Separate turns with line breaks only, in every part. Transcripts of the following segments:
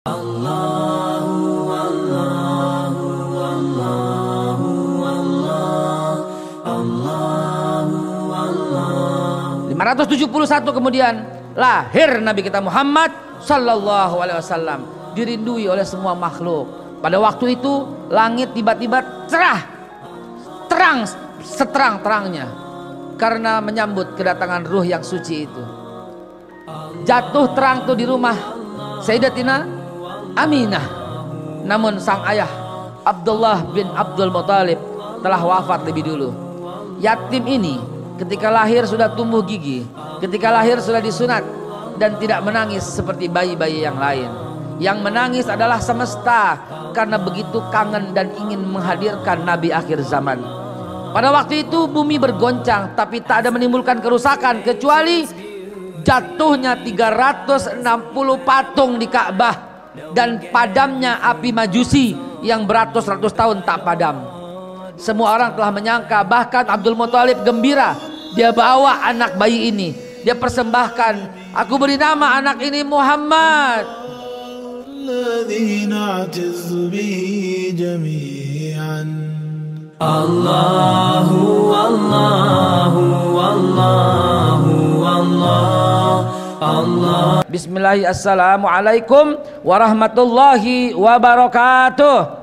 571 kemudian lahir Nabi kita Muhammad sallallahu alaihi wasallam dirindui oleh semua makhluk. Pada waktu itu langit tiba-tiba cerah, terang seterang-terangnya karena menyambut kedatangan ruh yang suci itu. Jatuh terang tuh di rumah Sayyidatina Aminah. Namun sang ayah Abdullah bin Abdul Muthalib telah wafat lebih dulu. Yatim ini ketika lahir sudah tumbuh gigi, ketika lahir sudah disunat dan tidak menangis seperti bayi-bayi yang lain. Yang menangis adalah semesta karena begitu kangen dan ingin menghadirkan nabi akhir zaman. Pada waktu itu bumi bergoncang tapi tak ada menimbulkan kerusakan kecuali jatuhnya 360 patung di Ka'bah dan padamnya api majusi yang beratus-ratus tahun tak padam. Semua orang telah menyangka bahkan Abdul Muthalib gembira. Dia bawa anak bayi ini. Dia persembahkan aku beri nama anak ini Muhammad. Allahu Allahu Allahu Allah Bismillahirrahmanirrahim. Assalamualaikum warahmatullahi wabarakatuh.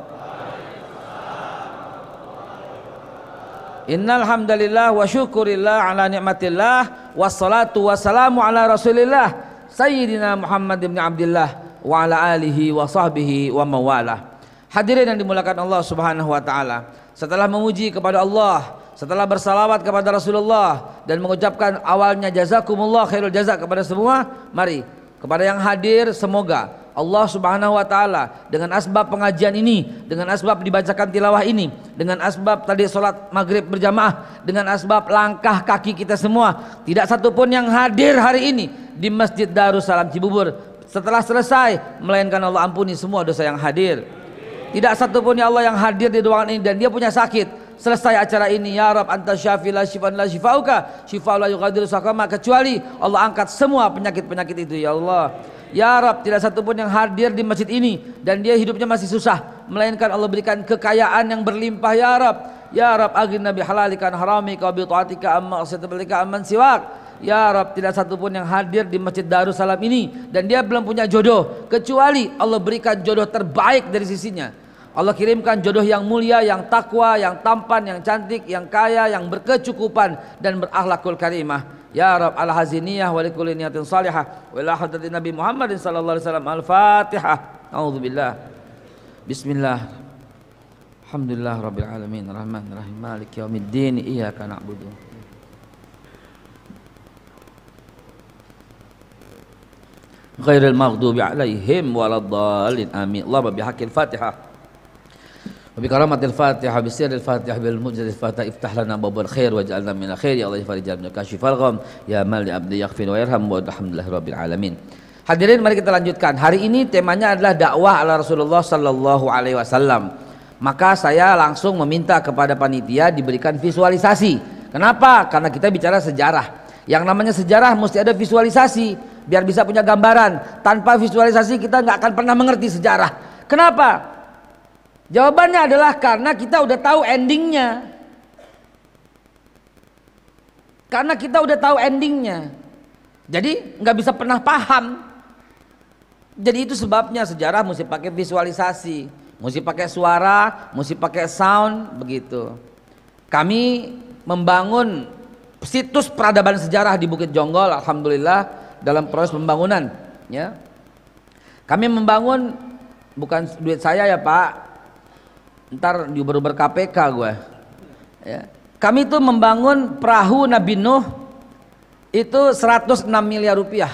Innal hamdalillah wa syukurillah ala nikmatillah wassalatu wassalamu ala Rasulillah. Sayyidina Muhammad bin Abdullah wa ala alihi wa sahbihi wa mawala. Hadirin yang dimulakan Allah Subhanahu wa taala. Setelah memuji kepada Allah, setelah bersalawat kepada Rasulullah dan mengucapkan awalnya jazakumullah khairul jazak kepada semua, mari kepada yang hadir semoga Allah Subhanahu wa taala dengan asbab pengajian ini, dengan asbab dibacakan tilawah ini, dengan asbab tadi salat maghrib berjamaah, dengan asbab langkah kaki kita semua, tidak satupun yang hadir hari ini di Masjid Darussalam Cibubur setelah selesai melainkan Allah ampuni semua dosa yang hadir. Tidak satupun ya Allah yang hadir di ruangan ini dan dia punya sakit. Selesai acara ini ya Rab anta syafi la shifan la shifauka. Shifa la yughadiru sakama kecuali Allah angkat semua penyakit-penyakit itu ya Allah. Ya Rab tidak satu pun yang hadir di masjid ini dan dia hidupnya masih susah melainkan Allah berikan kekayaan yang berlimpah ya Rab. Ya Rab agin nabi halalikan harami kau bi taatika amma asyatabika amman siwak. Ya Rab tidak satu pun yang hadir di masjid Darussalam ini dan dia belum punya jodoh kecuali Allah berikan jodoh terbaik dari sisinya Allah kirimkan jodoh yang mulia, yang takwa, yang tampan, yang cantik, yang kaya, yang berkecukupan dan berakhlakul karimah. Ya Rab al haziniyah wa likulli niyatin salihah wa ila hadratin Nabi Muhammad sallallahu alaihi wasallam al-Fatihah. A'udzubillah. Bismillah. Alhamdulillah rabbil alamin rahman rahim maliki yaumiddin iyyaka na'budu ghairil maghdubi alaihim waladdallin amin. Allahumma bihaqqil Fatihah. Wabi karamatil Fatihah bi sirril Fatihah bil mujizil Fatihah iftah lana babul khair waj'alna min khair ya Allah farijal min kasyifal gham ya mal li abdi yaghfir wa yarham wa alhamdulillah rabbil alamin. Hadirin mari kita lanjutkan. Hari ini temanya adalah dakwah ala Rasulullah sallallahu alaihi wasallam. Maka saya langsung meminta kepada panitia diberikan visualisasi. Kenapa? Karena kita bicara sejarah. Yang namanya sejarah mesti ada visualisasi biar bisa punya gambaran. Tanpa visualisasi kita nggak akan pernah mengerti sejarah. Kenapa? Jawabannya adalah karena kita udah tahu endingnya. Karena kita udah tahu endingnya. Jadi nggak bisa pernah paham. Jadi itu sebabnya sejarah mesti pakai visualisasi, mesti pakai suara, mesti pakai sound begitu. Kami membangun situs peradaban sejarah di Bukit Jonggol, alhamdulillah dalam proses pembangunan. Ya, kami membangun bukan duit saya ya Pak, ntar diuber-uber KPK gue ya. kami itu membangun perahu Nabi Nuh itu 106 miliar rupiah.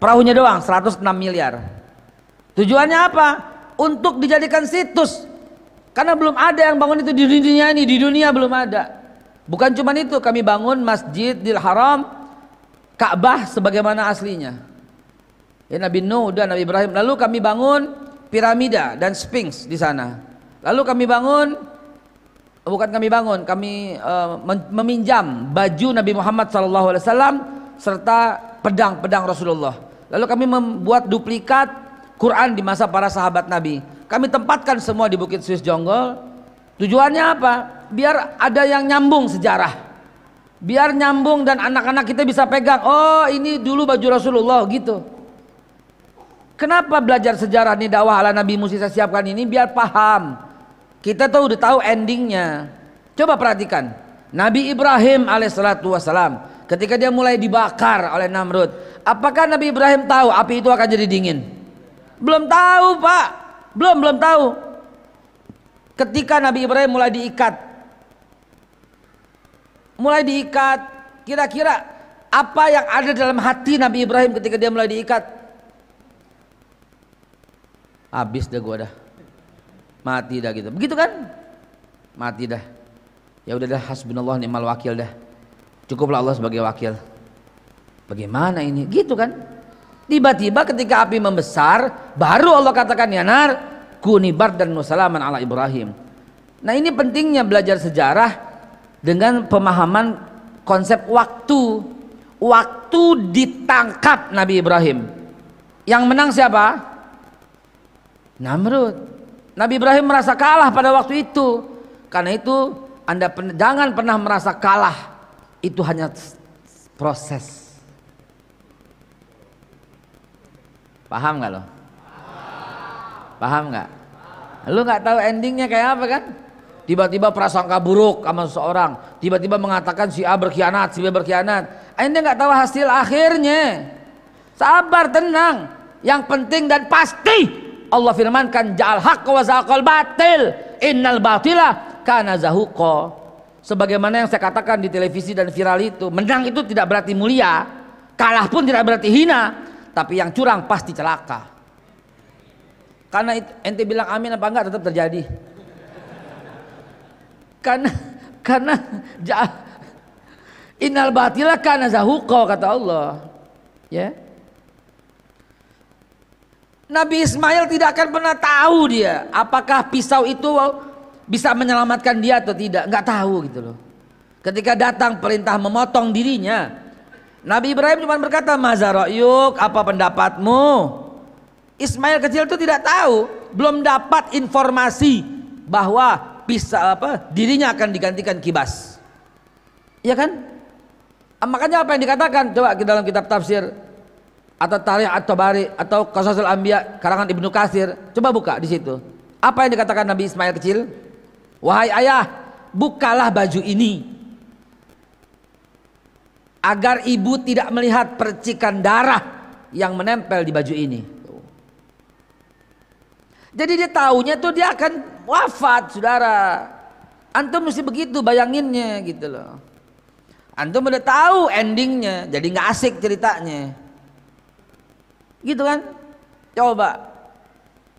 Perahunya doang 106 miliar. Tujuannya apa? Untuk dijadikan situs. Karena belum ada yang bangun itu di dunia ini di dunia belum ada. Bukan cuma itu kami bangun Masjidil Haram Ka'bah sebagaimana aslinya. Ya Nabi Nuh dan Nabi Ibrahim. Lalu kami bangun piramida dan sphinx di sana. Lalu kami bangun bukan kami bangun, kami uh, meminjam baju Nabi Muhammad SAW serta pedang-pedang Rasulullah. Lalu kami membuat duplikat Quran di masa para sahabat Nabi. Kami tempatkan semua di Bukit Swiss Jonggol. Tujuannya apa? Biar ada yang nyambung sejarah. Biar nyambung dan anak-anak kita bisa pegang. Oh ini dulu baju Rasulullah gitu. Kenapa belajar sejarah nih dakwah ala Nabi Musa saya siapkan ini biar paham. Kita tuh udah tahu endingnya. Coba perhatikan. Nabi Ibrahim alaihissalatu wassalam ketika dia mulai dibakar oleh Namrud. Apakah Nabi Ibrahim tahu api itu akan jadi dingin? Belum tahu pak. Belum belum tahu. Ketika Nabi Ibrahim mulai diikat. Mulai diikat. Kira-kira apa yang ada dalam hati Nabi Ibrahim ketika dia mulai diikat? Habis dah gua dah. Mati dah gitu. Begitu kan? Mati dah. Ya udah dah hasbunallah ni'mal wakil dah. Cukuplah Allah sebagai wakil. Bagaimana ini? Gitu kan? Tiba-tiba ketika api membesar baru Allah katakan ya nar kunibar dan nusalaman ala Ibrahim. Nah ini pentingnya belajar sejarah dengan pemahaman konsep waktu. Waktu ditangkap Nabi Ibrahim. Yang menang siapa Namrud. Nabi Ibrahim merasa kalah pada waktu itu. Karena itu Anda jangan pernah merasa kalah. Itu hanya proses. Paham nggak lo? Paham nggak? Lu nggak tahu endingnya kayak apa kan? Tiba-tiba prasangka buruk sama seseorang, tiba-tiba mengatakan si A berkhianat, si B berkhianat. Anda nggak tahu hasil akhirnya. Sabar, tenang. Yang penting dan pasti Allah firmankan ja'al haqq wa zaqal batil innal batila kana zahuqa sebagaimana yang saya katakan di televisi dan viral itu menang itu tidak berarti mulia kalah pun tidak berarti hina tapi yang curang pasti celaka. Karena itu, ente bilang amin apa enggak tetap terjadi. Karena karena ja, innal batila kana zahuqa kata Allah. Ya Nabi Ismail tidak akan pernah tahu dia apakah pisau itu bisa menyelamatkan dia atau tidak, nggak tahu gitu loh. Ketika datang perintah memotong dirinya, Nabi Ibrahim cuma berkata, "Mazarayuk, apa pendapatmu?" Ismail kecil itu tidak tahu, belum dapat informasi bahwa bisa apa dirinya akan digantikan kibas. Iya kan? Makanya apa yang dikatakan coba dalam kitab tafsir atau Tarikh atau Bari atau Qasasul Anbiya karangan Ibnu Katsir. Coba buka di situ. Apa yang dikatakan Nabi Ismail kecil? Wahai ayah, bukalah baju ini agar ibu tidak melihat percikan darah yang menempel di baju ini. Jadi dia tahunya tuh dia akan wafat, saudara. Antum mesti begitu bayanginnya gitu loh. Antum udah tahu endingnya, jadi nggak asik ceritanya. Gitu kan? Coba.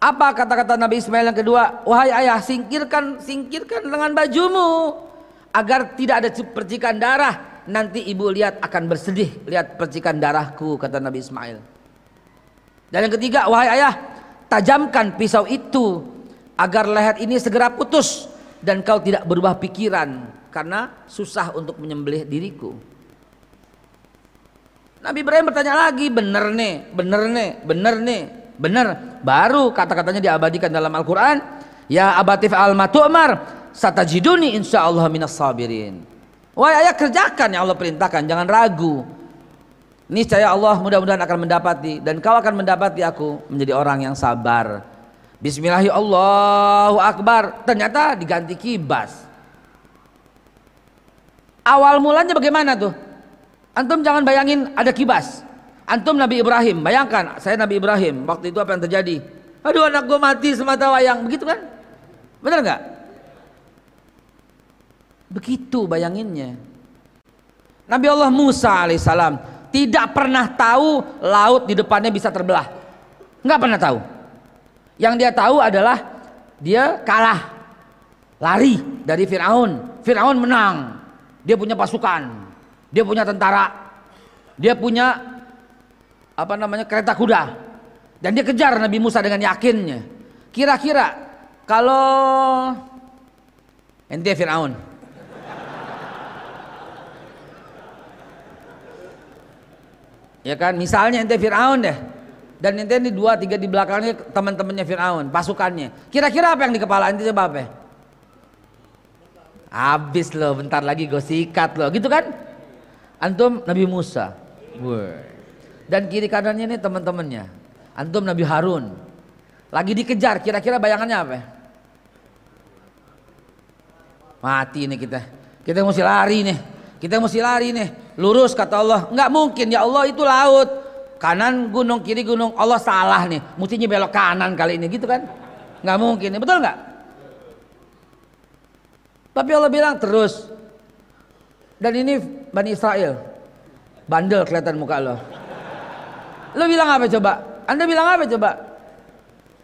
Apa kata-kata Nabi Ismail yang kedua? Wahai ayah, singkirkan singkirkan lengan bajumu agar tidak ada percikan darah. Nanti ibu lihat akan bersedih lihat percikan darahku kata Nabi Ismail. Dan yang ketiga, wahai ayah, tajamkan pisau itu agar leher ini segera putus dan kau tidak berubah pikiran karena susah untuk menyembelih diriku. Nabi Ibrahim bertanya lagi, bener nih, bener nih, bener nih, bener. Baru kata-katanya diabadikan dalam Al-Quran. Ya abatif al matu'mar satajiduni insya Allah minas sabirin. Wah ayah kerjakan yang Allah perintahkan, jangan ragu. Ini saya Allah mudah-mudahan akan mendapati dan kau akan mendapati aku menjadi orang yang sabar. Akbar. Ternyata diganti kibas. Awal mulanya bagaimana tuh? Antum jangan bayangin ada kibas. Antum Nabi Ibrahim, bayangkan saya Nabi Ibrahim. Waktu itu apa yang terjadi? Aduh anak gue mati semata wayang, begitu kan? Benar nggak? Begitu bayanginnya. Nabi Allah Musa alaihissalam tidak pernah tahu laut di depannya bisa terbelah. Nggak pernah tahu. Yang dia tahu adalah dia kalah, lari dari Fir'aun. Fir'aun menang, dia punya pasukan, dia punya tentara, dia punya apa namanya kereta kuda, dan dia kejar Nabi Musa dengan yakinnya. Kira-kira kalau ente Fir'aun, ya kan, misalnya ente Fir'aun deh, Dan nanti ini dua tiga di belakangnya teman-temannya Fir'aun, pasukannya. Kira-kira apa yang di kepala ini coba apa? Habis loh, bentar lagi gue sikat loh, gitu kan? Antum Nabi Musa. Dan kiri kanannya ini teman-temannya. Antum Nabi Harun. Lagi dikejar, kira-kira bayangannya apa? Mati nih kita. Kita mesti lari nih. Kita mesti lari nih. Lurus kata Allah. Enggak mungkin ya Allah itu laut. Kanan gunung, kiri gunung. Allah salah nih. Mestinya belok kanan kali ini gitu kan. Enggak mungkin. Betul enggak? Tapi Allah bilang terus. Dan ini Bani Israel. Bandel kelihatan muka lo. Lo bilang apa coba? Anda bilang apa coba?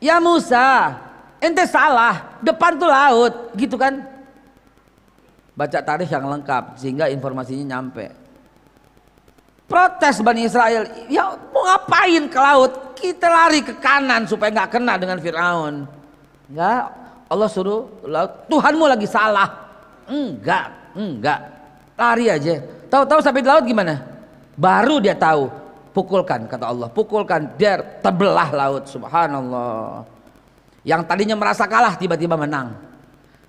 Ya Musa, ente salah. Depan tuh laut, gitu kan? baca tarikh yang lengkap sehingga informasinya nyampe. Protes Bani Israel, ya mau ngapain ke laut? Kita lari ke kanan supaya nggak kena dengan Fir'aun. Enggak, Allah suruh laut. Tuhanmu lagi salah. Enggak, enggak. Lari aja. Tahu-tahu sampai di laut gimana? Baru dia tahu. Pukulkan kata Allah, pukulkan biar terbelah laut. Subhanallah. Yang tadinya merasa kalah tiba-tiba menang.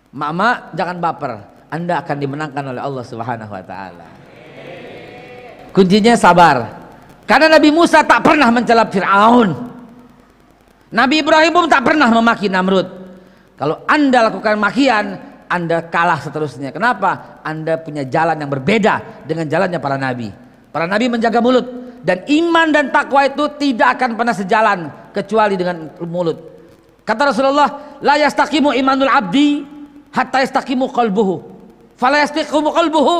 Mama jangan baper anda akan dimenangkan oleh Allah Subhanahu wa taala. Kuncinya sabar. Karena Nabi Musa tak pernah mencela Firaun. Nabi Ibrahim pun tak pernah memaki Namrud. Kalau Anda lakukan makian, Anda kalah seterusnya. Kenapa? Anda punya jalan yang berbeda dengan jalannya para nabi. Para nabi menjaga mulut dan iman dan takwa itu tidak akan pernah sejalan kecuali dengan mulut. Kata Rasulullah, la yastaqimu imanul abdi hatta yastaqimu qalbuhu. Fala yastaqimu qalbuhu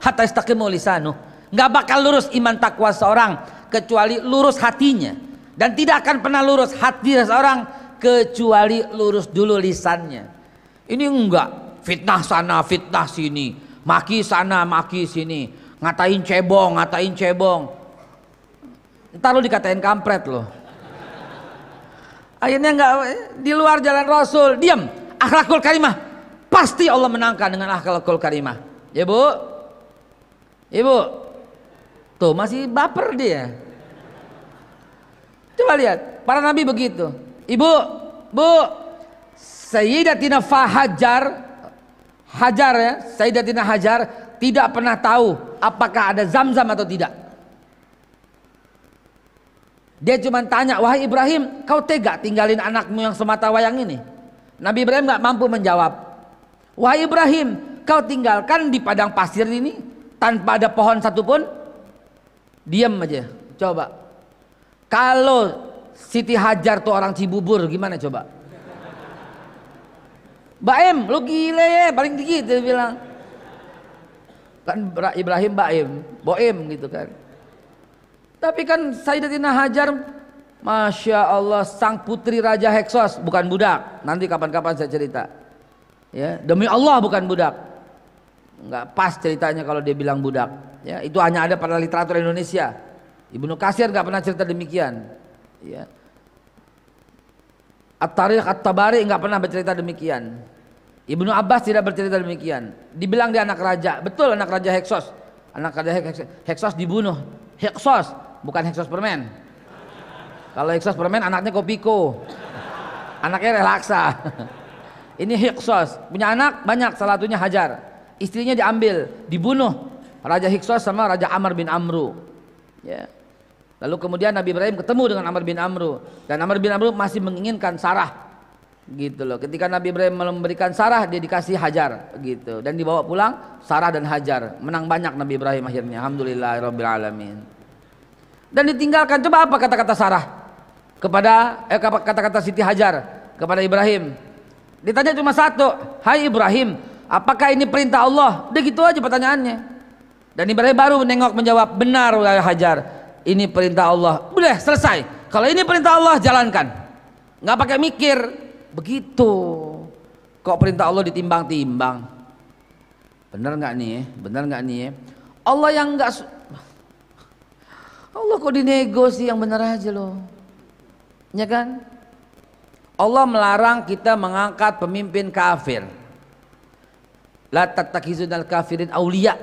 hatta yastaqimu lisanu. Enggak bakal lurus iman takwa seorang kecuali lurus hatinya dan tidak akan pernah lurus hati seorang kecuali lurus dulu lisannya. Ini enggak fitnah sana fitnah sini, maki sana maki sini, ngatain cebong, ngatain cebong. Ntar lu dikatain kampret loh. Akhirnya enggak di luar jalan Rasul, diam. Akhlakul karimah, Pasti Allah menangkan dengan akhlakul karimah. Ya bu? Ibu? Tuh masih baper dia. Coba lihat, para nabi begitu. Ibu, bu, Sayyidatina Fahajar, Hajar ya, Sayyidatina Hajar tidak pernah tahu apakah ada zam-zam atau tidak. Dia cuma tanya, wahai Ibrahim, kau tega tinggalin anakmu yang semata wayang ini? Nabi Ibrahim nggak mampu menjawab. Wahai Ibrahim, kau tinggalkan di padang pasir ini tanpa ada pohon satupun? Diam aja. Coba. Kalau Siti Hajar tuh orang Cibubur, gimana coba? Baim, lu gile ya, paling dikit dia bilang. Kan Ibrahim Baim, Boim gitu kan. Tapi kan Sayyidatina Hajar Masya Allah sang putri Raja Heksos bukan budak. Nanti kapan-kapan saya cerita. Ya demi Allah bukan budak. Nggak pas ceritanya kalau dia bilang budak. Ya itu hanya ada pada literatur Indonesia. Ibnu Kasir nggak pernah cerita demikian. Ya. At-Tariq At-Tabari nggak pernah bercerita demikian Ibnu Abbas tidak bercerita demikian dibilang dia anak raja betul anak raja Heksos anak raja Heksos, Heksos dibunuh Heksos bukan Heksos permen kalau Heksos permen anaknya Kopiko anaknya relaksa Ini Hiksos, punya anak banyak, salah satunya Hajar. Istrinya diambil, dibunuh. Raja Hiksos sama Raja Amr bin Amru. Ya. Lalu kemudian Nabi Ibrahim ketemu dengan Amr bin Amru dan Amr bin Amru masih menginginkan Sarah. Gitu loh. Ketika Nabi Ibrahim memberikan Sarah, dia dikasih Hajar gitu dan dibawa pulang Sarah dan Hajar. Menang banyak Nabi Ibrahim akhirnya. Alhamdulillahirabbil alamin. Dan ditinggalkan coba apa kata-kata Sarah kepada eh kata-kata Siti Hajar kepada Ibrahim Ditanya cuma satu, Hai Ibrahim, apakah ini perintah Allah? Udah gitu aja pertanyaannya. Dan Ibrahim baru menengok menjawab, benar wahai Hajar, ini perintah Allah. Udah selesai. Kalau ini perintah Allah jalankan. Nggak pakai mikir. Begitu. Kok perintah Allah ditimbang-timbang? Benar nggak nih? Benar nggak nih? Allah yang nggak Allah kok dinego sih yang benar aja loh. Ya kan? Allah melarang kita mengangkat pemimpin kafir. La tattakhizunal kafirin auliya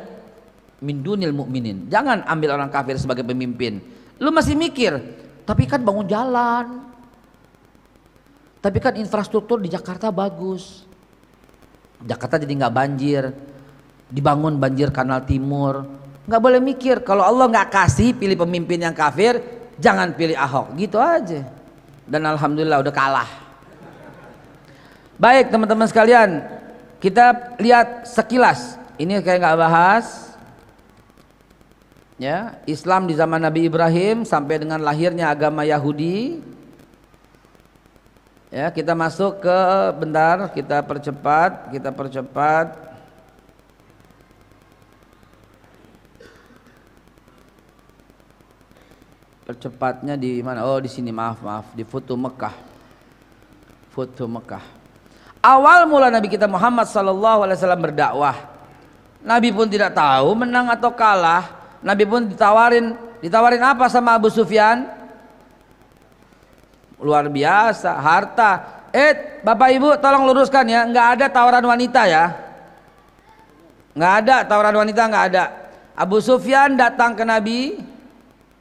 min dunil mu'minin. Jangan ambil orang kafir sebagai pemimpin. Lu masih mikir, Tapi kan bangun jalan. Tapi kan infrastruktur di Jakarta bagus. Jakarta jadi nggak banjir. Dibangun banjir kanal timur. Nggak boleh mikir kalau Allah nggak kasih pilih pemimpin yang kafir, jangan pilih Ahok. Gitu aja. Dan alhamdulillah udah kalah. Baik teman-teman sekalian, kita lihat sekilas. Ini kayak nggak bahas ya Islam di zaman Nabi Ibrahim sampai dengan lahirnya agama Yahudi ya kita masuk ke bentar kita percepat kita percepat. Percepatnya di mana? Oh di sini maaf maaf di foto Mekah. Foto Mekah. Awal mula Nabi kita Muhammad sallallahu alaihi wasallam berdakwah. Nabi pun tidak tahu menang atau kalah. Nabi pun ditawarin, ditawarin apa sama Abu Sufyan? Luar biasa, harta. Eh, Bapak Ibu tolong luruskan ya, nggak ada tawaran wanita ya. Nggak ada tawaran wanita, nggak ada. Abu Sufyan datang ke Nabi,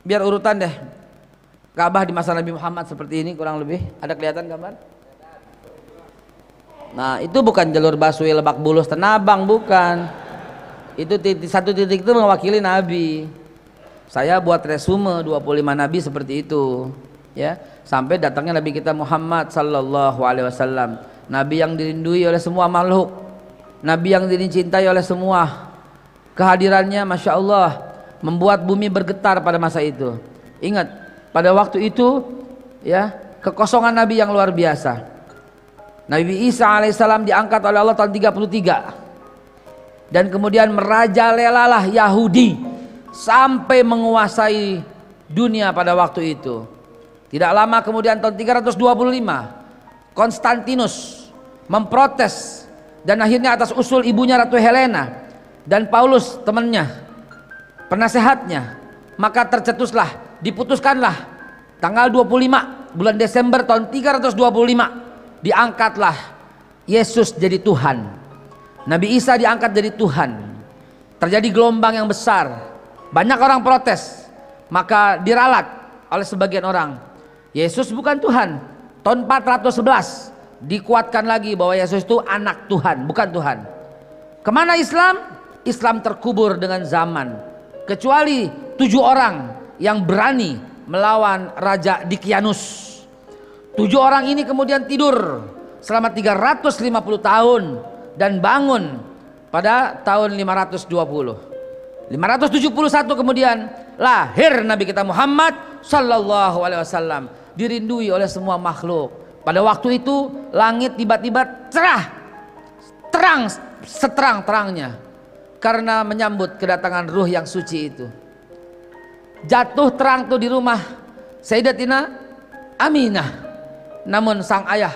biar urutan deh. Ka'bah di masa Nabi Muhammad seperti ini kurang lebih. Ada kelihatan gambar? Nah, itu bukan jalur Basui Lebak Bulus Tenabang, bukan itu titik, satu titik itu mewakili Nabi saya buat resume 25 Nabi seperti itu ya. Sampai datangnya Nabi kita Muhammad Sallallahu Alaihi Wasallam. Nabi yang dirindui oleh semua makhluk. Nabi yang dicintai oleh semua. Kehadirannya Masya Allah membuat bumi bergetar pada masa itu. Ingat pada waktu itu ya kekosongan Nabi yang luar biasa. Nabi Isa alaihissalam diangkat oleh Allah tahun 33 dan kemudian merajalelalah Yahudi sampai menguasai dunia pada waktu itu. Tidak lama kemudian tahun 325 Konstantinus memprotes dan akhirnya atas usul ibunya Ratu Helena dan Paulus temannya penasehatnya maka tercetuslah diputuskanlah tanggal 25 bulan Desember tahun 325 diangkatlah Yesus jadi Tuhan Nabi Isa diangkat jadi Tuhan. Terjadi gelombang yang besar. Banyak orang protes. Maka diralat oleh sebagian orang. Yesus bukan Tuhan. Tahun 411 dikuatkan lagi bahwa Yesus itu anak Tuhan, bukan Tuhan. Ke mana Islam? Islam terkubur dengan zaman. Kecuali tujuh orang yang berani melawan Raja Dikianus. Tujuh orang ini kemudian tidur selama 350 tahun dan bangun pada tahun 520. 571 kemudian lahir Nabi kita Muhammad sallallahu alaihi wasallam dirindui oleh semua makhluk. Pada waktu itu langit tiba-tiba cerah terang seterang-terangnya karena menyambut kedatangan ruh yang suci itu. Jatuh terang tuh di rumah Sayyidatina Aminah. Namun sang ayah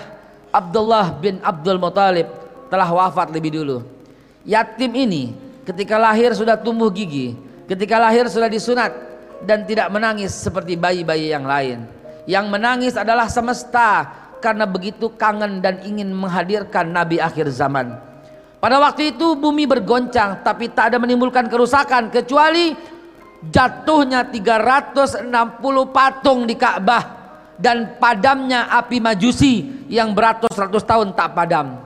Abdullah bin Abdul Muthalib telah wafat lebih dulu. Yatim ini ketika lahir sudah tumbuh gigi, ketika lahir sudah disunat dan tidak menangis seperti bayi-bayi yang lain. Yang menangis adalah semesta karena begitu kangen dan ingin menghadirkan nabi akhir zaman. Pada waktu itu bumi bergoncang tapi tak ada menimbulkan kerusakan kecuali jatuhnya 360 patung di Ka'bah dan padamnya api majusi yang beratus-ratus tahun tak padam.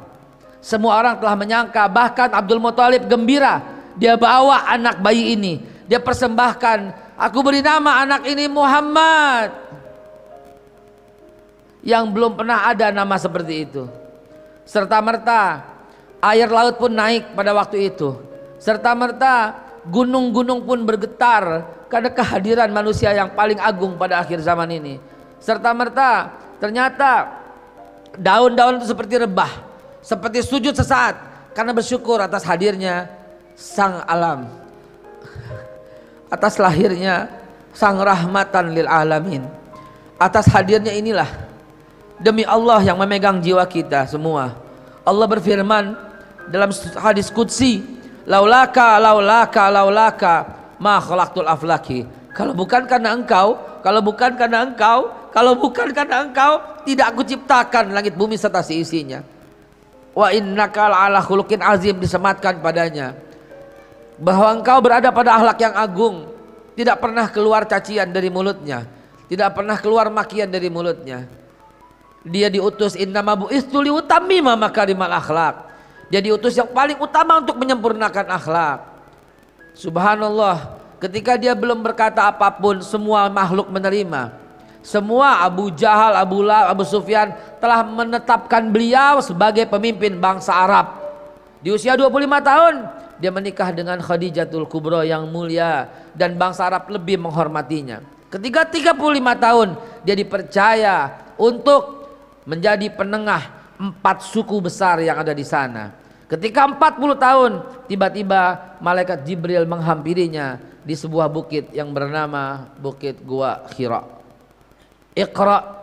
Semua orang telah menyangka bahkan Abdul Muthalib gembira dia bawa anak bayi ini. Dia persembahkan, aku beri nama anak ini Muhammad. Yang belum pernah ada nama seperti itu. Serta merta air laut pun naik pada waktu itu. Serta merta gunung-gunung pun bergetar karena kehadiran manusia yang paling agung pada akhir zaman ini. Serta merta ternyata daun-daun itu seperti rebah seperti sujud sesaat karena bersyukur atas hadirnya sang alam atas lahirnya sang rahmatan lil alamin atas hadirnya inilah demi Allah yang memegang jiwa kita semua. Allah berfirman dalam hadis qudsi laulaka laulaka laulaka ma khalaqtul aflaki. Kalau bukan karena engkau kalau bukan karena engkau kalau bukan karena engkau tidak aku ciptakan langit bumi serta seisinya. Wa innaka ala khuluqin azim disematkan padanya. Bahwa engkau berada pada akhlak yang agung. Tidak pernah keluar cacian dari mulutnya. Tidak pernah keluar makian dari mulutnya. Dia diutus innama bu'istu liutammima makarimal akhlak. Dia diutus yang paling utama untuk menyempurnakan akhlak. Subhanallah, ketika dia belum berkata apa pun, semua makhluk menerima. Semua Abu Jahal, Abu Lahab, Abu Sufyan telah menetapkan beliau sebagai pemimpin bangsa Arab. Di usia 25 tahun, dia menikah dengan Khadijatul Kubro yang mulia dan bangsa Arab lebih menghormatinya. Ketika 35 tahun dia dipercaya untuk menjadi penengah empat suku besar yang ada di sana. Ketika 40 tahun tiba-tiba malaikat Jibril menghampirinya di sebuah bukit yang bernama Bukit Gua Hira. Iqra.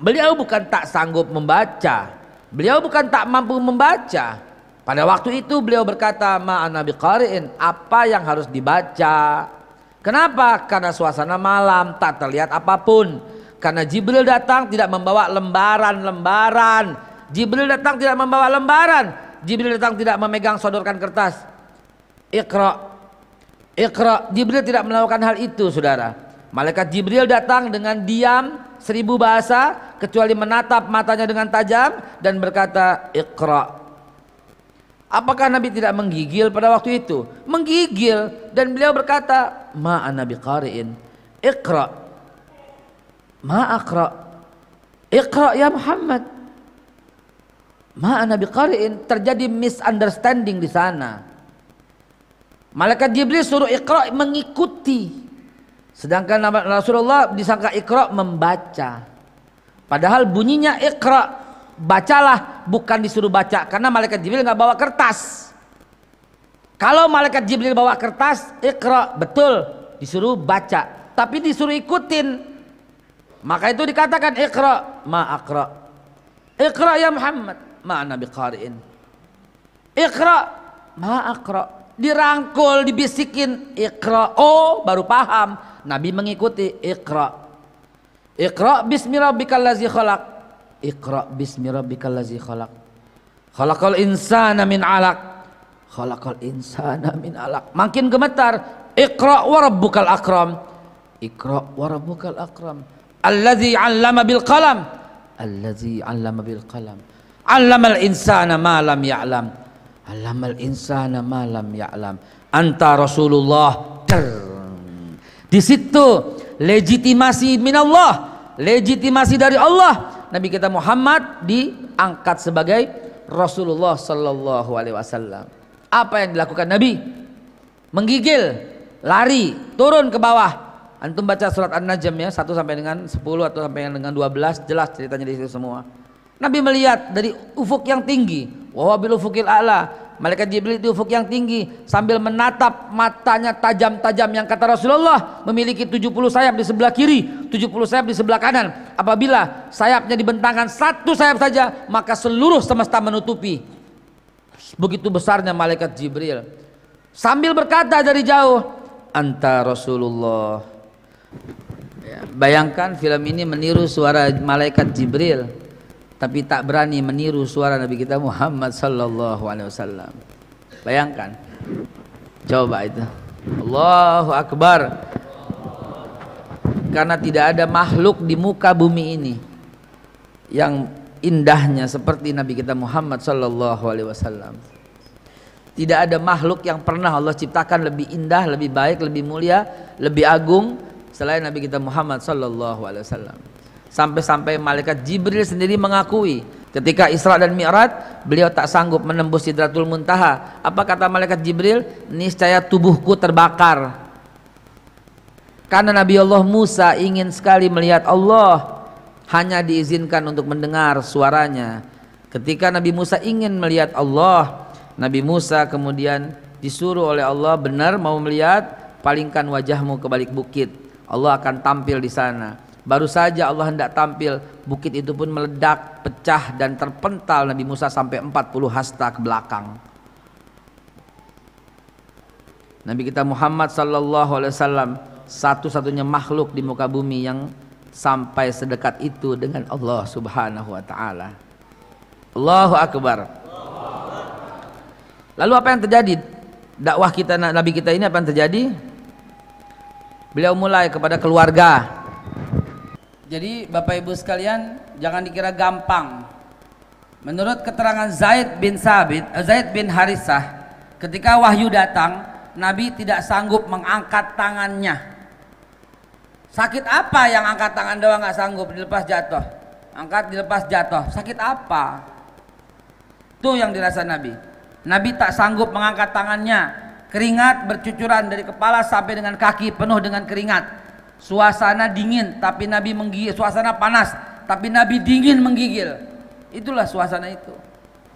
Beliau bukan tak sanggup membaca. Beliau bukan tak mampu membaca. Pada waktu itu beliau berkata, "Ma'ana biqari'in, apa yang harus dibaca?" Kenapa? Karena suasana malam tak terlihat apa pun. Karena Jibril datang tidak membawa lembaran-lembaran. Jibril datang tidak membawa lembaran. Jibril datang tidak memegang sodorkan kertas. Iqra. Iqra. Jibril tidak melakukan hal itu saudara. Malaikat Jibril datang dengan diam seribu bahasa kecuali menatap matanya dengan tajam dan berkata Iqra Apakah Nabi tidak menggigil pada waktu itu? Menggigil dan beliau berkata, "Ma Nabi qari'in. Iqra." Ma aqra. Iqra ya Muhammad. Ma Nabi qari'in. Terjadi misunderstanding di sana. Malaikat Jibril suruh Iqra mengikuti. Sedangkan Rasulullah disangka Iqra membaca. Padahal bunyinya Iqra bacalah bukan disuruh baca karena malaikat Jibril nggak bawa kertas. Kalau malaikat Jibril bawa kertas, ikra betul disuruh baca, tapi disuruh ikutin. Maka itu dikatakan ikra ma akra. Ikra ya Muhammad ma nabi qari'in. Ikra ma akra. Dirangkul, dibisikin ikra. Oh, baru paham. Nabi mengikuti ikra. Ikra bismi rabbikal ladzi khalaq. Iqra bismi rabbikal ladzi khalaq. Khalaqal insana min 'alaq. Khalaqal insana min 'alaq. Makin gemetar. Iqra wa rabbukal akram. Iqra wa rabbukal akram. Alladzi 'allama bil qalam. Alladzi 'allama bil qalam. 'Allamal insana ma lam ya'lam. 'Allamal insana ma lam ya'lam. Anta Rasulullah. Di situ legitimasi minallah, legitimasi dari Allah Nabi kita Muhammad diangkat sebagai Rasulullah Sallallahu Alaihi Wasallam. Apa yang dilakukan Nabi? Menggigil, lari, turun ke bawah. Antum baca surat An-Najm ya, 1 sampai dengan 10 atau sampai dengan 12 jelas ceritanya di situ semua. Nabi melihat dari ufuk yang tinggi, wa bil ufukil a'la, Malaikat Jibril di ufuk yang tinggi sambil menatap matanya tajam-tajam yang kata Rasulullah memiliki 70 sayap di sebelah kiri, 70 sayap di sebelah kanan. Apabila sayapnya dibentangkan satu sayap saja, maka seluruh semesta menutupi. Begitu besarnya malaikat Jibril. Sambil berkata dari jauh, "Anta Rasulullah." Ya, bayangkan film ini meniru suara malaikat Jibril tapi tak berani meniru suara Nabi kita Muhammad sallallahu alaihi wasallam. Bayangkan. Coba itu. Allahu akbar. Karena tidak ada makhluk di muka bumi ini yang indahnya seperti Nabi kita Muhammad sallallahu alaihi wasallam. Tidak ada makhluk yang pernah Allah ciptakan lebih indah, lebih baik, lebih mulia, lebih agung selain Nabi kita Muhammad sallallahu alaihi wasallam. Sampai-sampai malaikat Jibril sendiri mengakui ketika Isra dan Mi'raj beliau tak sanggup menembus Sidratul Muntaha. Apa kata malaikat Jibril? Niscaya tubuhku terbakar. Karena Nabi Allah Musa ingin sekali melihat Allah hanya diizinkan untuk mendengar suaranya. Ketika Nabi Musa ingin melihat Allah, Nabi Musa kemudian disuruh oleh Allah benar mau melihat, palingkan wajahmu ke balik bukit. Allah akan tampil di sana. Baru saja Allah hendak tampil, bukit itu pun meledak, pecah dan terpental Nabi Musa sampai 40 hasta ke belakang. Nabi kita Muhammad sallallahu alaihi wasallam satu-satunya makhluk di muka bumi yang sampai sedekat itu dengan Allah Subhanahu wa taala. Allahu akbar. Lalu apa yang terjadi? Dakwah kita Nabi kita ini apa yang terjadi? Beliau mulai kepada keluarga Jadi Bapak Ibu sekalian jangan dikira gampang. Menurut keterangan Zaid bin Sabit, eh, Zaid bin Harisah, ketika wahyu datang, Nabi tidak sanggup mengangkat tangannya. Sakit apa yang angkat tangan doang nggak sanggup dilepas jatuh? Angkat dilepas jatuh. Sakit apa? Itu yang dirasa Nabi. Nabi tak sanggup mengangkat tangannya. Keringat bercucuran dari kepala sampai dengan kaki penuh dengan keringat. Suasana dingin tapi Nabi menggigil, suasana panas tapi Nabi dingin menggigil. Itulah suasana itu.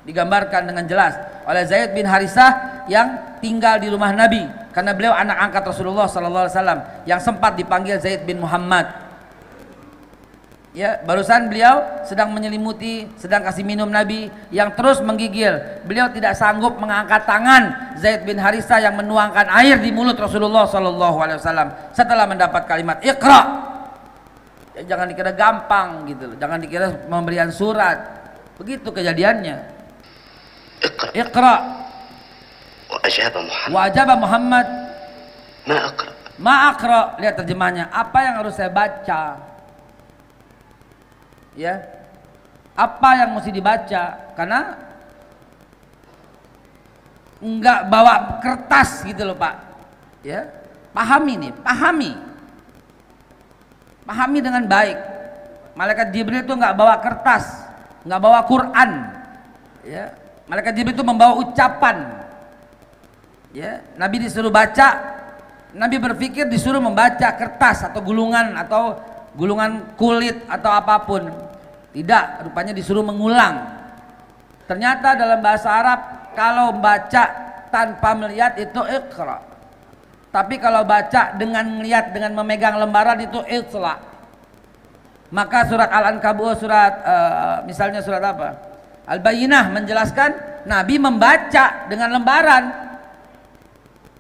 Digambarkan dengan jelas oleh Zaid bin Harisah yang tinggal di rumah Nabi karena beliau anak angkat Rasulullah sallallahu alaihi wasallam yang sempat dipanggil Zaid bin Muhammad Ya, barusan beliau sedang menyelimuti, sedang kasih minum Nabi yang terus menggigil. Beliau tidak sanggup mengangkat tangan Zaid bin Harisa yang menuangkan air di mulut Rasulullah Sallallahu Alaihi Wasallam setelah mendapat kalimat Iqra. Ya, jangan dikira gampang gitu loh, jangan dikira pemberian surat. Begitu kejadiannya. Iqra. Iqra. Wajaba Muhammad. Wajaba Muhammad. Ma akra. Ma akra. Lihat terjemahnya. Apa yang harus saya baca? Ya. Apa yang mesti dibaca? Karena enggak bawa kertas gitu loh pak. Ya. Pahami nih pahami. Pahami dengan baik. Malaikat Jibril itu enggak bawa kertas enggak bawa Quran. Ya. Malaikat Jibril itu membawa ucapan. Ya. Nabi disuruh baca Nabi berpikir disuruh membaca kertas atau gulungan atau gulungan kulit atau apa pun. Tidak, rupanya disuruh mengulang. Ternyata dalam bahasa Arab kalau baca tanpa melihat itu ikhra. Tapi kalau baca dengan melihat dengan memegang lembaran itu isla. Maka surat Al-Ankabut surat uh, misalnya surat apa? Al-Bayyinah menjelaskan Nabi membaca dengan lembaran.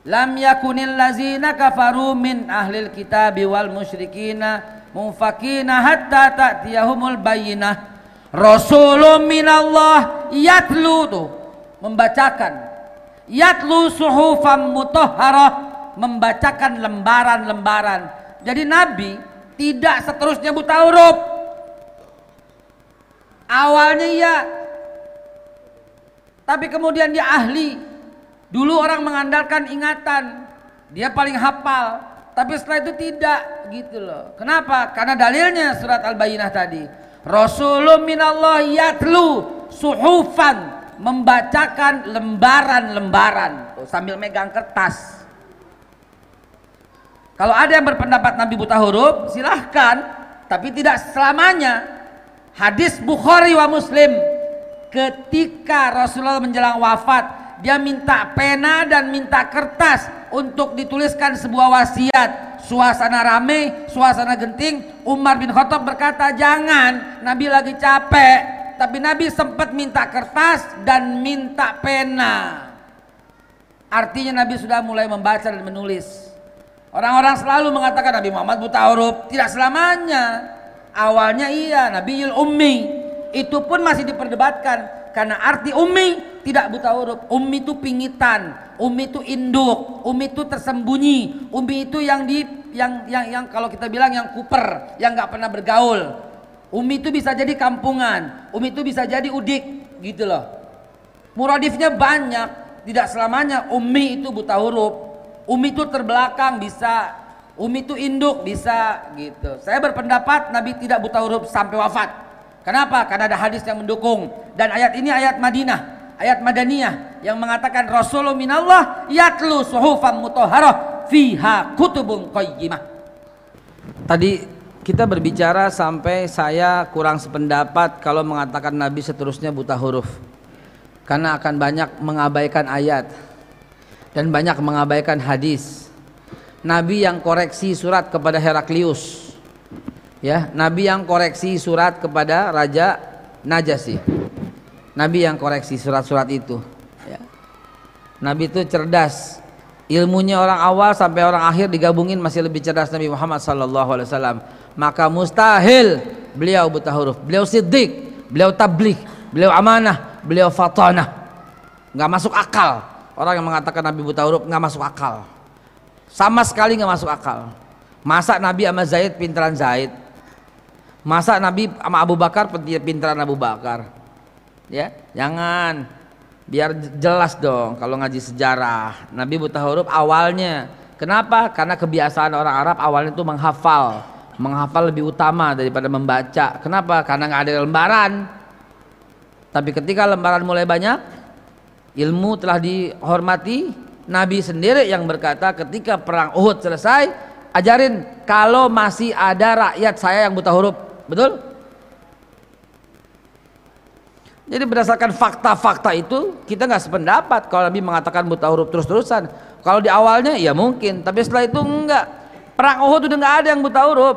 Lam yakunil lazina kafaru min ahlil kitabi wal musyrikina mufakina hatta ta'tiyahumul bayyinah. Rasulun minallah yatlu tuh membacakan. Yatlu suhufan mutahharah. Membacakan lembaran-lembaran. Jadi nabi tidak seterusnya buta huruf awalnya iya. Tapi kemudian dia ahli. Dulu orang mengandalkan ingatan. Dia paling hafal tapi setelah itu tidak gitu loh. Kenapa? Karena dalilnya surat Al-Bayyinah tadi. Rasulun minallah yatlu suhufan membacakan lembaran-lembaran sambil megang kertas. Kalau ada yang berpendapat Nabi buta huruf, silahkan. Tapi tidak selamanya. Hadis Bukhari wa Muslim. Ketika Rasulullah menjelang wafat, dia minta pena dan minta kertas untuk dituliskan sebuah wasiat. Suasana rame suasana genting. Umar bin Khattab berkata jangan Nabi lagi capek. Tapi Nabi sempat minta kertas dan minta pena. Artinya Nabi sudah mulai membaca dan menulis. Orang-orang selalu mengatakan Nabi Muhammad buta huruf. Tidak selamanya. Awalnya iya Nabi Ummi. Itu pun masih diperdebatkan karena arti umi tidak buta huruf. Umi itu pingitan, umi itu induk, umi itu tersembunyi, umi itu yang di yang yang yang kalau kita bilang yang kuper, yang nggak pernah bergaul. Umi itu bisa jadi kampungan, umi itu bisa jadi udik, gitu loh. Muradifnya banyak, tidak selamanya umi itu buta huruf. Umi itu terbelakang bisa, umi itu induk bisa gitu. Saya berpendapat Nabi tidak buta huruf sampai wafat. Kenapa? Karena ada hadis yang mendukung dan ayat ini ayat Madinah, ayat Madaniyah yang mengatakan Rasulullah minallah yatlu suhufan mutahharah fiha kutubun qayyimah. Tadi kita berbicara sampai saya kurang sependapat kalau mengatakan Nabi seterusnya buta huruf. Karena akan banyak mengabaikan ayat dan banyak mengabaikan hadis. Nabi yang koreksi surat kepada Heraklius ya Nabi yang koreksi surat kepada Raja Najasi Nabi yang koreksi surat-surat itu. Ya. Nabi itu cerdas. Ilmunya orang awal sampai orang akhir digabungin masih lebih cerdas Nabi Muhammad Wasallam. Maka mustahil beliau buta huruf. Beliau siddiq beliau tabligh beliau amanah beliau fatanah. Nggak masuk akal. Orang yang mengatakan Nabi buta huruf nggak masuk akal. Sama sekali nggak masuk akal. Masa Nabi sama Zaid pinteran Zaid Masa Nabi sama Abu Bakar pintaran Abu Bakar? Ya, jangan. Biar jelas dong kalau ngaji sejarah. Nabi buta huruf awalnya. Kenapa? Karena kebiasaan orang Arab awalnya itu menghafal. Menghafal lebih utama daripada membaca. Kenapa? Karena nggak ada lembaran. Tapi ketika lembaran mulai banyak, ilmu telah dihormati. Nabi sendiri yang berkata ketika perang Uhud selesai, ajarin kalau masih ada rakyat saya yang buta huruf Betul? Jadi berdasarkan fakta-fakta itu kita nggak sependapat kalau Nabi mengatakan buta huruf terus-terusan. Kalau di awalnya ya mungkin, tapi setelah itu enggak. Perang Uhud udah nggak ada yang buta huruf.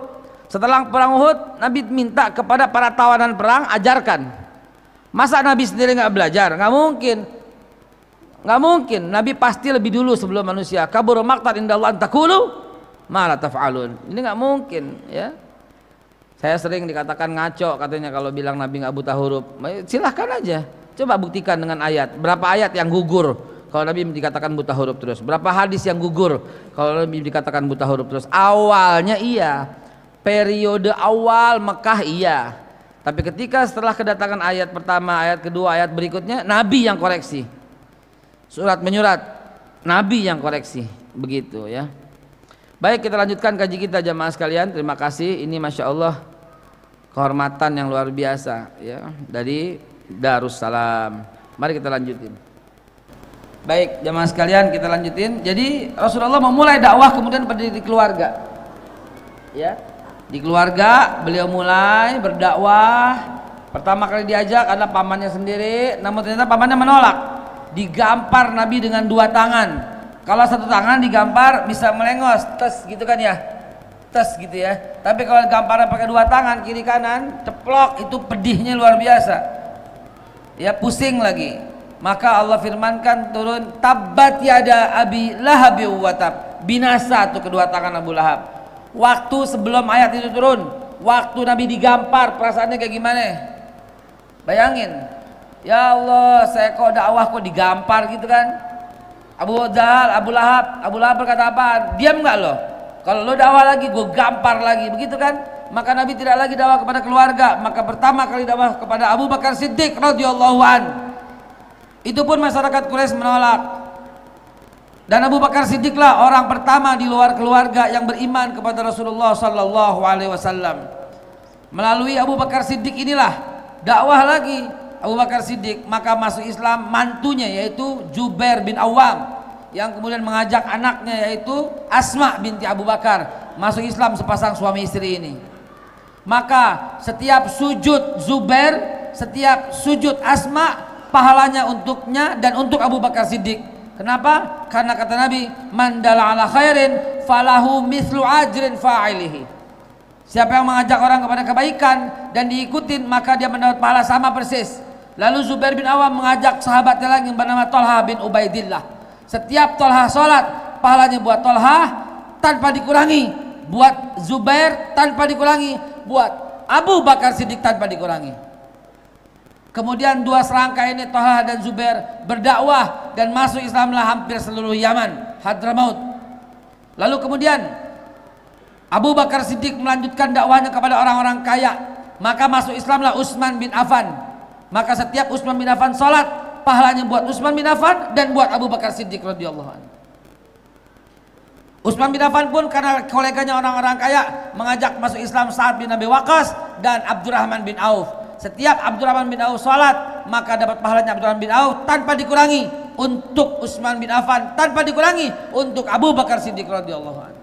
Setelah perang Uhud, Nabi minta kepada para tawanan perang ajarkan. Masa Nabi sendiri nggak belajar? Nggak mungkin. Nggak mungkin. Nabi pasti lebih dulu sebelum manusia. Kabur maktar indallah antakulu malah taf'alun. Ini nggak mungkin, ya. Saya sering dikatakan ngaco katanya kalau bilang Nabi nggak buta huruf. Silahkan aja. Coba buktikan dengan ayat. Berapa ayat yang gugur kalau Nabi dikatakan buta huruf terus? Berapa hadis yang gugur kalau Nabi dikatakan buta huruf terus? Awalnya iya. Periode awal Mekah iya. Tapi ketika setelah kedatangan ayat pertama, ayat kedua, ayat berikutnya, Nabi yang koreksi. Surat menyurat, Nabi yang koreksi. Begitu ya. Baik kita lanjutkan kaji kita jamaah sekalian. Terima kasih. Ini masya Allah kehormatan yang luar biasa ya dari Darussalam. Mari kita lanjutin. Baik jamaah sekalian kita lanjutin. Jadi Rasulullah memulai dakwah kemudian berdiri di keluarga. Ya di keluarga beliau mulai berdakwah. Pertama kali diajak adalah pamannya sendiri, namun ternyata pamannya menolak. Digampar Nabi dengan dua tangan kalau satu tangan digampar bisa melengos, tes gitu kan ya. Tes gitu ya. Tapi kalau gamparnya pakai dua tangan kiri kanan, ceplok itu pedihnya luar biasa. Ya pusing lagi. Maka Allah firmankan turun tabat yada abi lahab watab. Binasa tuh kedua tangan Abu Lahab. Waktu sebelum ayat itu turun, waktu Nabi digampar perasaannya kayak gimana? Bayangin. Ya Allah, saya kok dakwah kok digampar gitu kan? Abu Jahal, Abu Lahab, Abu Lahab berkata apa? Diam nggak lo? Kalau lo dakwah lagi, gue gampar lagi, begitu kan? Maka Nabi tidak lagi dakwah kepada keluarga, maka pertama kali dakwah kepada Abu Bakar Siddiq radhiyallahu an. Itu pun masyarakat Quraisy menolak. Dan Abu Bakar Siddiqlah orang pertama di luar keluarga yang beriman kepada Rasulullah sallallahu alaihi wasallam. Melalui Abu Bakar Siddiq inilah dakwah lagi Abu Bakar Siddiq maka masuk Islam mantunya yaitu Jubair bin Awam yang kemudian mengajak anaknya yaitu Asma binti Abu Bakar masuk Islam sepasang suami istri ini. Maka setiap sujud Zubair setiap sujud Asma pahalanya untuknya dan untuk Abu Bakar Siddiq. Kenapa? karena kata Nabi mandala ala khairin falahu mislu ajrin fa'ilihi. Siapa yang mengajak orang kepada kebaikan dan diikutin maka dia mendapat pahala sama persis Lalu Zubair bin Awam mengajak sahabatnya lagi yang bernama Tolha bin Ubaidillah. Setiap Tolha sholat, pahalanya buat Tolha tanpa dikurangi. Buat Zubair tanpa dikurangi. Buat Abu Bakar Siddiq tanpa dikurangi. Kemudian dua serangkai ini Tolha dan Zubair berdakwah dan masuk Islamlah hampir seluruh Yaman, Hadramaut. Lalu kemudian Abu Bakar Siddiq melanjutkan dakwahnya kepada orang-orang kaya. Maka masuk Islamlah Utsman bin Affan maka setiap Utsman bin Affan salat pahalanya buat Utsman bin Affan dan buat Abu Bakar Siddiq radhiyallahu anhu. Utsman bin Affan pun karena koleganya orang-orang kaya mengajak masuk Islam Sa'ad bin Abi Waqqas dan Abdurrahman bin Auf. Setiap Abdurrahman bin Auf salat maka dapat pahalanya Abdurrahman bin Auf tanpa dikurangi untuk Utsman bin Affan tanpa dikurangi untuk Abu Bakar Siddiq radhiyallahu anhu.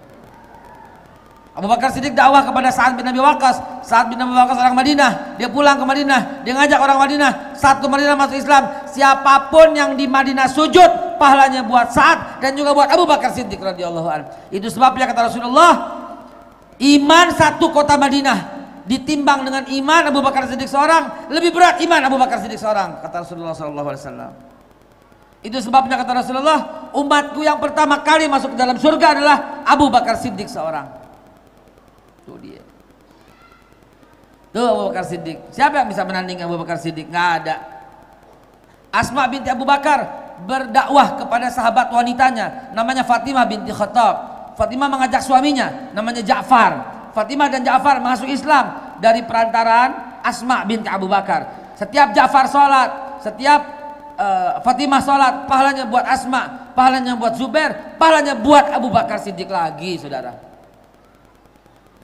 Abu Bakar Siddiq dakwah kepada Sa'ad bin Abi Waqqas. Sa'ad bin Abi Waqqas orang Madinah. Dia pulang ke Madinah. Dia ngajak orang Madinah. Satu Madinah masuk Islam. Siapa pun yang di Madinah sujud, pahalanya buat Sa'ad dan juga buat Abu Bakar Siddiq radhiyallahu. Itu sebabnya kata Rasulullah, iman satu kota Madinah ditimbang dengan iman Abu Bakar Siddiq seorang lebih berat iman Abu Bakar Siddiq seorang kata Rasulullah wasallam. Itu sebabnya kata Rasulullah, umatku yang pertama kali masuk ke dalam surga adalah Abu Bakar Siddiq seorang. Tuh dia. Tuh Abu Bakar Siddiq. Siapa yang bisa menanding Abu Bakar Siddiq? Nggak ada. Asma binti Abu Bakar berdakwah kepada sahabat wanitanya namanya Fatimah binti Khattab. Fatimah mengajak suaminya namanya Ja'far. Fatimah dan Ja'far masuk Islam dari perantaraan Asma binti Abu Bakar. Setiap Ja'far sholat, setiap uh, Fatimah sholat, pahalanya buat Asma, pahalanya buat Zubair, pahalanya buat Abu Bakar Siddiq lagi, saudara.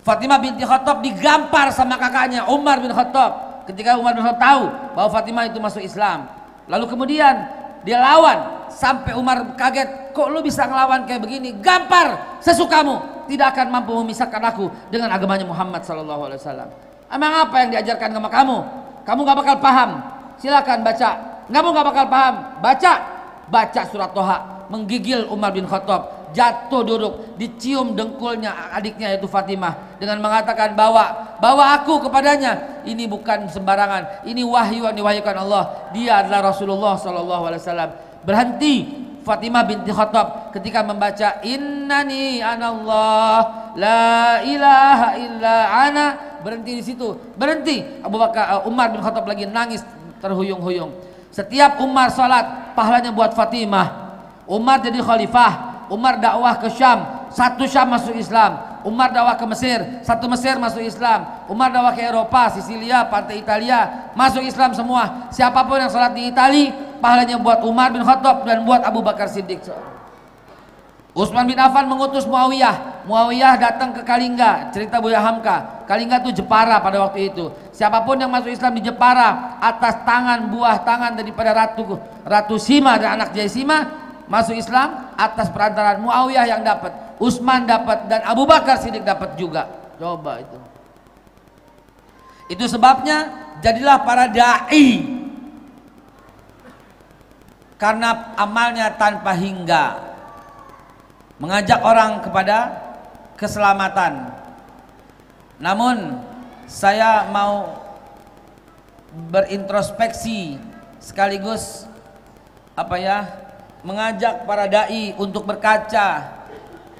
Fatimah binti Khattab digampar sama kakaknya Umar bin Khattab ketika Umar bin Khattab tahu bahwa Fatimah itu masuk Islam. Lalu kemudian dia lawan sampai Umar kaget, kok lu bisa ngelawan kayak begini? Gampar sesukamu, tidak akan mampu memisahkan aku dengan agamanya Muhammad sallallahu alaihi wasallam. Emang apa yang diajarkan sama kamu? Kamu gak bakal paham. Silakan baca. Kamu gak bakal paham. Baca. Baca surat Toha. Menggigil Umar bin Khattab. Jatuh duduk. Dicium dengkulnya adiknya yaitu Fatimah. Dengan mengatakan bawa. Bawa aku kepadanya. Ini bukan sembarangan. Ini wahyu yang diwahyukan Allah. Dia adalah Rasulullah Sallallahu Alaihi Wasallam. Berhenti Fatimah binti Khattab ketika membaca innani anallah la ilaha illa ana berhenti di situ berhenti Abu Bakar uh, Umar bin Khattab lagi nangis terhuyung-huyung setiap Umar salat pahalanya buat Fatimah Umar jadi khalifah Umar dakwah ke Syam satu Syam masuk Islam Umar dakwah ke Mesir satu Mesir masuk Islam Umar dakwah ke Eropa Sisilia pantai Italia masuk Islam semua siapa pun yang salat di Italia pahalanya buat Umar bin Khattab dan buat Abu Bakar Siddiq. Utsman bin Affan mengutus Muawiyah. Muawiyah datang ke Kalingga, cerita Buya Hamka. Kalingga itu Jepara pada waktu itu. Siapa pun yang masuk Islam di Jepara atas tangan buah tangan daripada ratu Ratu Sima dan anak Jaisima masuk Islam atas perantaraan Muawiyah yang dapat, Utsman dapat dan Abu Bakar Siddiq dapat juga. Coba itu. Itu sebabnya jadilah para dai karena amalnya tanpa hingga mengajak orang kepada keselamatan namun saya mau berintrospeksi sekaligus apa ya mengajak para dai untuk berkaca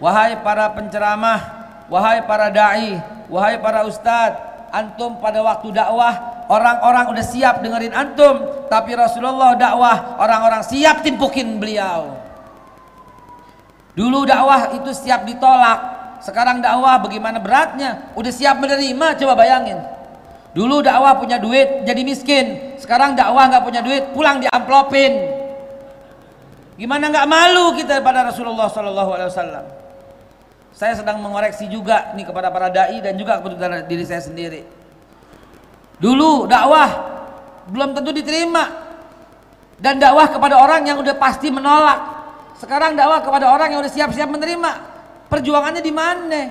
wahai para penceramah wahai para dai wahai para ustadz antum pada waktu dakwah Orang-orang udah siap dengerin antum, tapi Rasulullah dakwah, orang-orang siap timpukin beliau. Dulu dakwah itu siap ditolak, sekarang dakwah bagaimana beratnya, udah siap menerima, coba bayangin. Dulu dakwah punya duit jadi miskin, sekarang dakwah nggak punya duit pulang diamplopin. Gimana nggak malu kita pada Rasulullah Sallallahu Alaihi Wasallam? Saya sedang mengoreksi juga nih kepada para dai dan juga kepada diri saya sendiri. Dulu dakwah belum tentu diterima dan dakwah kepada orang yang udah pasti menolak. Sekarang dakwah kepada orang yang udah siap-siap menerima. Perjuangannya di mana?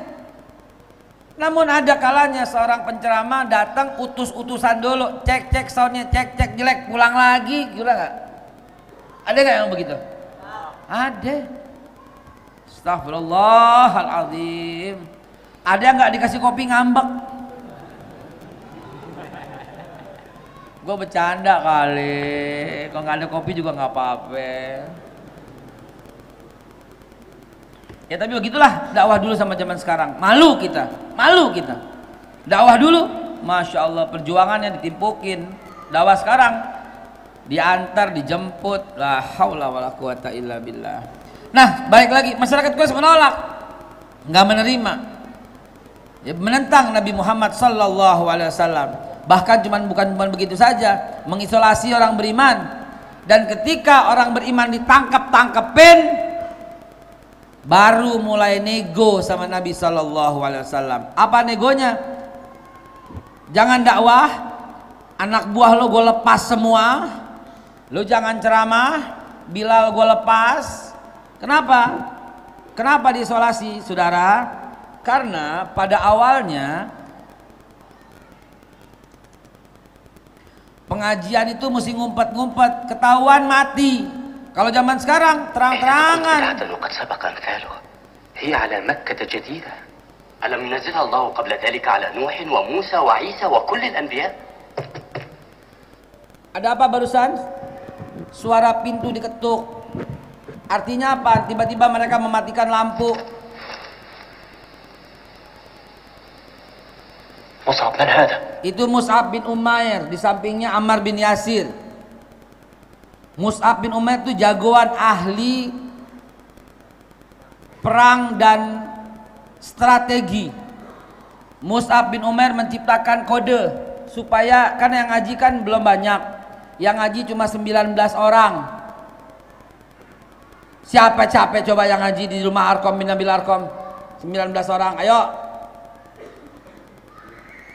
Namun ada kalanya seorang penceramah datang utus-utusan dulu, cek-cek soundnya, cek-cek jelek, pulang lagi, gila nggak? Ada nggak yang begitu? Ada. Astagfirullahaladzim. Ada nggak dikasih kopi ngambek? gue bercanda kali kalau nggak ada kopi juga nggak apa-apa ya tapi begitulah dakwah dulu sama zaman sekarang malu kita malu kita dakwah dulu masya Allah perjuangannya ditimpukin dakwah sekarang diantar dijemput. La haula wala quwata illa billah. Nah balik lagi. Masyarakat Quraisy menolak. Nggak menerima. Ya, menentang Nabi Muhammad sallallahu alaihi wasallam. Bahkan cuman bukan bukan begitu saja. Mengisolasi orang beriman. Dan ketika orang beriman ditangkap tangkepin baru mulai nego sama Nabi Shallallahu Alaihi Wasallam. Apa negonya? Jangan dakwah. Anak buah lo gue lepas semua lo jangan ceramah Bilal gue lepas kenapa kenapa diisolasi saudara karena pada awalnya pengajian itu mesti ngumpet-ngumpet ketahuan mati kalau zaman sekarang terang-terangan
هي على مكة جديدة ألم ينزلها الله قبل ذلك على نوح وموسى وعيسى وكل الأنبياء
Ada apa barusan? Suara pintu diketuk. Artinya apa? Tiba-tiba mereka mematikan lampu.
Mus'ab man hada?
Itu Mus'ab bin Umair, di sampingnya Ammar bin Yasir. Mus'ab bin Umair itu jagoan ahli perang dan strategi. Mus'ab bin Umar menciptakan kode supaya kan yang ngaji kan belum banyak. Yang ngaji cuma 19 orang. Siapa capek coba yang ngaji di rumah Arkom bin Nabil Arkom? 19 orang. Ayo.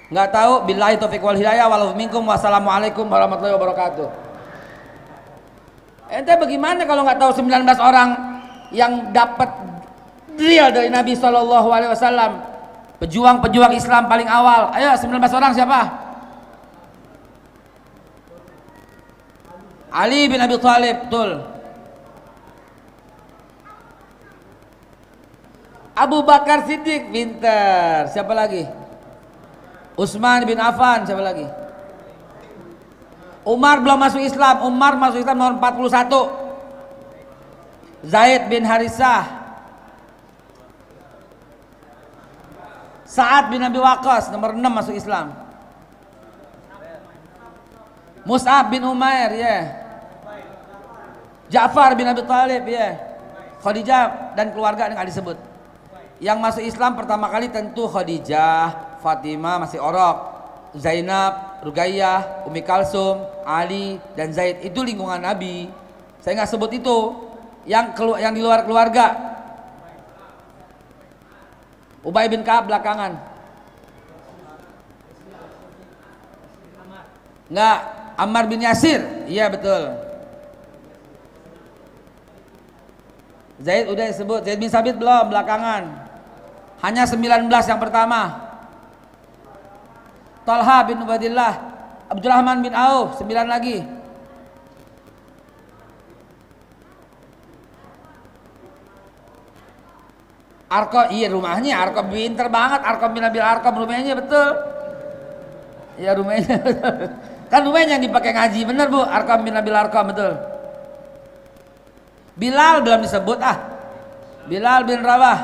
Nggak tahu billahi taufik wal hidayah walau minkum wassalamualaikum warahmatullahi wabarakatuh. Ente bagaimana kalau nggak tahu 19 orang yang dapat real dari Nabi Shallallahu Alaihi Wasallam pejuang-pejuang Islam paling awal ayo 19 orang siapa Ali bin Abi Thalib betul. Abu Bakar Siddiq pinter siapa lagi? Utsman bin Affan siapa lagi? Umar belum masuk Islam. Umar masuk Islam nomor 41 Zaid bin Harisah. Sa'ad bin Abi Waqqas nomor 6 masuk Islam. Mus'ab bin Umair ya yeah. Ja'far bin Abi Talib ya. Khadijah dan keluarga yang disebut. Yang masuk Islam pertama kali tentu Khadijah Fatimah masih orok Zainab, Rugayyah, Umi Kalsum, Ali dan Zaid. Itu lingkungan Nabi. Saya nggak sebut itu. Yang kelu yang di luar keluarga. Ubay bin Kaab belakangan. Enggak Ammar bin Yasir. Iya betul Zaid udah disebut Zaid bin Sabit belum belakangan. Hanya 19 yang pertama. Talha bin Ubadillah Abdurrahman bin Auf 9 lagi. Arko iya rumahnya Arko pinter banget. Arko bin Nabil Arko rumahnya betul. Iya rumahnya kan rumahnya yang dipakai ngaji bener bu. Arko bin Nabil Arko betul Bilal belum disebut ah. Bilal bin Rawah.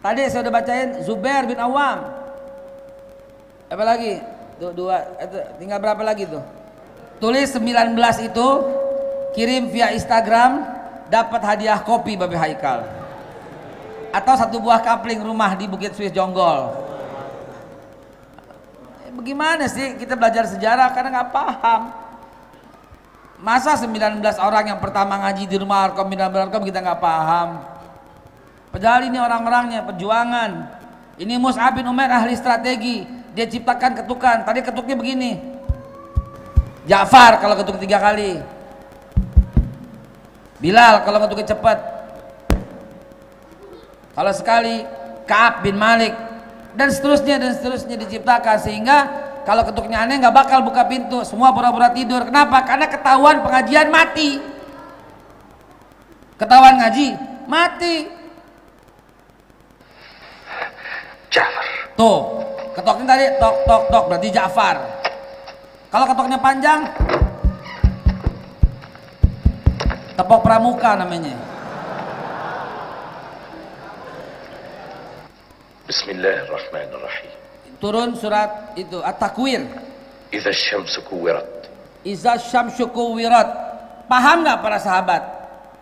Tadi saya udah bacain Zubair bin Awam. Apa lagi? Tuh dua itu, tinggal berapa lagi tuh? Tulis 19 itu kirim via Instagram dapat hadiah kopi Babe Haikal. Atau satu buah kapling rumah di Bukit Swiss Jonggol. Eh, bagaimana sih kita belajar sejarah? Karena nggak paham masa 19 orang yang pertama ngaji di rumah Arkom bin Arkom kita nggak paham. Padahal ini orang-orangnya perjuangan. Ini Mus'ab bin Umar ahli strategi. Dia ciptakan ketukan. Tadi ketuknya begini. Ja'far kalau ketuk tiga kali. Bilal kalau ngetuknya cepat. Kalau sekali Kaab bin Malik. Dan seterusnya dan seterusnya diciptakan. Sehingga kalau ketuknya aneh nggak bakal buka pintu. Semua pura-pura tidur. Kenapa? Karena ketahuan pengajian mati. Ketahuan ngaji mati.
Ja'far.
Tuh ketoknya tadi tok tok tok. Berarti Ja'far. Kalau ketoknya panjang Tepok pramuka namanya.
Bismillahirrahmanirrahim.
Turun surat itu At-Takwir.
Iza syamsu kuwirat.
Iza syamsu kuwirat. Paham nggak para sahabat?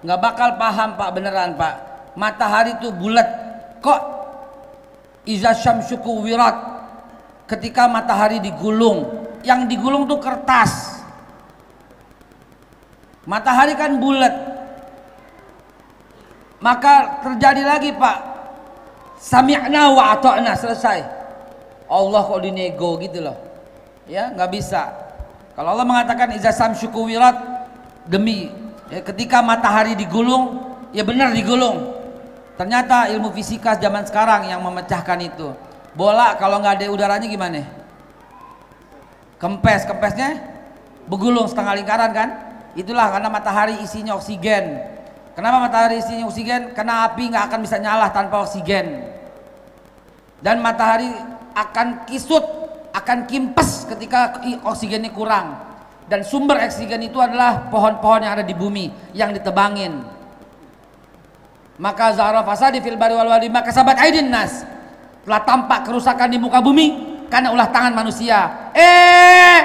Nggak bakal paham Pak beneran Pak. Matahari itu bulat. Kok Iza syamsu kuwirat? Ketika matahari digulung, yang digulung tuh kertas Matahari kan bulat. Maka terjadi lagi Pak. Sami'na wa ata'na selesai. Allah kok dinego gitu loh. Ya, nggak bisa. Kalau Allah mengatakan iza samsyuku wirat demi ya, ketika matahari digulung, ya benar digulung. Ternyata ilmu fisika zaman sekarang yang memecahkan itu. Bola kalau nggak ada udaranya gimana? Kempes, kempesnya begulung setengah lingkaran kan? Itulah karena matahari isinya oksigen. Kenapa matahari isinya oksigen? Karena api nggak akan bisa nyala tanpa oksigen. Dan matahari akan kisut, akan kimpes ketika oksigennya kurang. Dan sumber oksigen itu adalah pohon-pohon yang ada di bumi yang ditebangin. Maka zahra fasadi fil bari wal wadi maka sabat aidin nas. Telah tampak kerusakan di muka bumi karena ulah tangan manusia. Eh,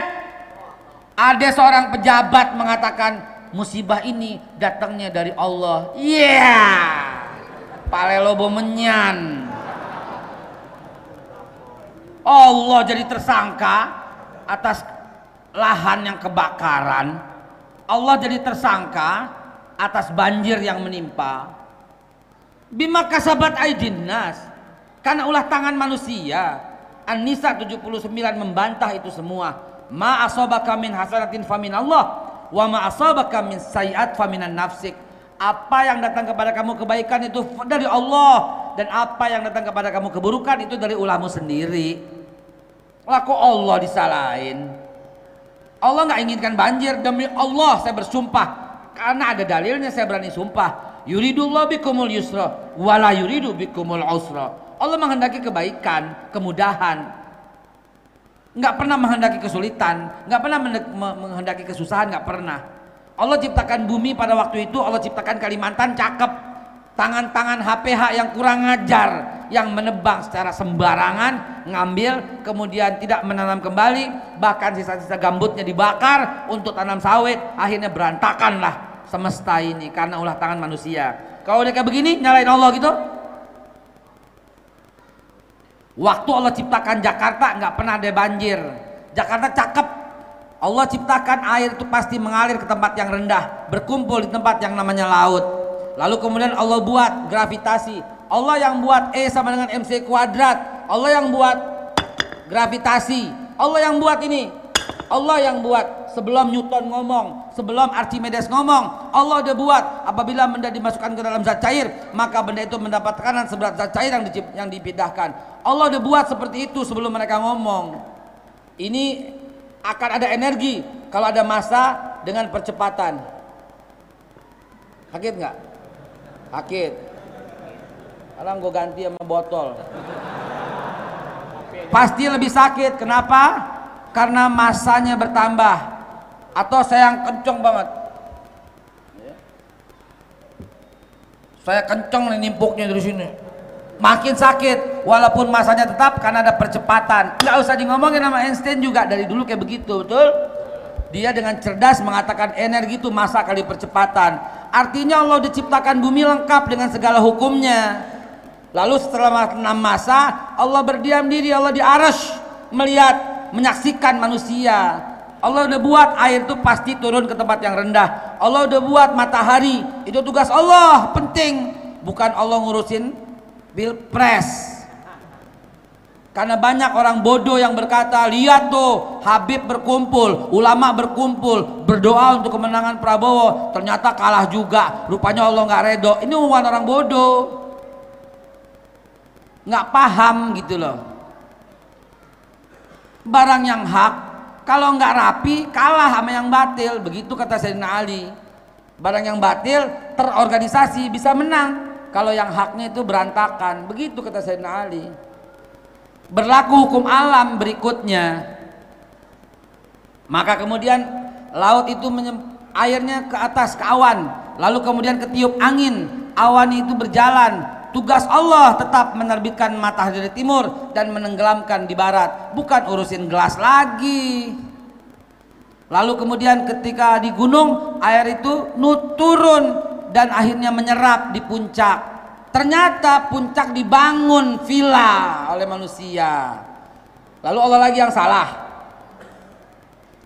ada seorang pejabat mengatakan musibah ini datangnya dari Allah. Iya. Yeah. Palelobo menyan. Allah jadi tersangka atas lahan yang kebakaran. Allah jadi tersangka atas banjir yang menimpa. Bima kasabat aidin nas. Karena ulah tangan manusia. An-Nisa 79 membantah itu semua. Ma asabaka min hasanatin famin Allah wa ma asabaka min sayiat faminan nafsik. Apa yang datang kepada kamu kebaikan itu dari Allah dan apa yang datang kepada kamu keburukan itu dari ulahmu sendiri. Laku Allah disalahin. Allah nggak inginkan banjir demi Allah saya bersumpah karena ada dalilnya saya berani sumpah. Yuridullah bikumul yusra wala yuridu bikumul usra. Allah menghendaki kebaikan, kemudahan. Nggak pernah menghendaki kesulitan, nggak pernah menghendaki kesusahan, nggak pernah. Allah ciptakan bumi pada waktu itu, Allah ciptakan Kalimantan cakep. Tangan-tangan HPH yang kurang ngajar, yang menebang secara sembarangan, ngambil, kemudian tidak menanam kembali, bahkan sisa-sisa gambutnya dibakar untuk tanam sawit, akhirnya berantakan lah semesta ini karena ulah tangan manusia. Kalau udah kayak begini, nyalain Allah gitu, Waktu Allah ciptakan Jakarta nggak pernah ada banjir. Jakarta cakep. Allah ciptakan air itu pasti mengalir ke tempat yang rendah, berkumpul di tempat yang namanya laut. Lalu kemudian Allah buat gravitasi. Allah yang buat E sama dengan MC kuadrat. Allah yang buat gravitasi. Allah yang buat ini. Allah yang buat sebelum Newton ngomong, sebelum Archimedes ngomong, Allah udah buat apabila benda dimasukkan ke dalam zat cair, maka benda itu mendapat tekanan seberat zat cair yang, yang dipindahkan. Allah udah buat seperti itu sebelum mereka ngomong. Ini akan ada energi kalau ada masa dengan percepatan. Sakit nggak? Sakit. Sekarang gue ganti sama botol. Pasti lebih sakit. Kenapa? karena masanya bertambah atau saya yang kenceng banget saya kenceng nih nimpuknya dari sini makin sakit walaupun masanya tetap karena ada percepatan nggak usah di ngomongin sama Einstein juga dari dulu kayak begitu betul dia dengan cerdas mengatakan energi itu masa kali percepatan artinya Allah diciptakan bumi lengkap dengan segala hukumnya. Lalu setelah enam masa Allah berdiam diri Allah di arash melihat menyaksikan manusia. Allah udah buat air itu pasti turun ke tempat yang rendah. Allah udah buat matahari itu tugas Allah penting. Bukan Allah ngurusin pilpres karena banyak orang bodoh yang berkata lihat tuh Habib berkumpul ulama berkumpul berdoa untuk kemenangan Prabowo ternyata kalah juga. Rupanya Allah nggak redo. Ini bukan orang bodoh. Nggak paham gitu loh. Barang yang hak kalau nggak rapi kalah sama yang batil. Begitu kata Sayyidina Ali. Barang yang batil terorganisasi bisa menang. Kalau yang haknya itu berantakan. Begitu kata Sayyidina Ali berlaku hukum alam berikutnya. Maka kemudian laut itu airnya ke atas ke awan. Lalu kemudian ketiup angin. Awan itu berjalan. Tugas Allah tetap menerbitkan matahari dari timur dan menenggelamkan di barat, bukan urusin gelas lagi. Lalu kemudian ketika di gunung air itu turun dan akhirnya menyerap di puncak. Ternyata puncak dibangun villa oleh manusia. Lalu Allah lagi yang salah.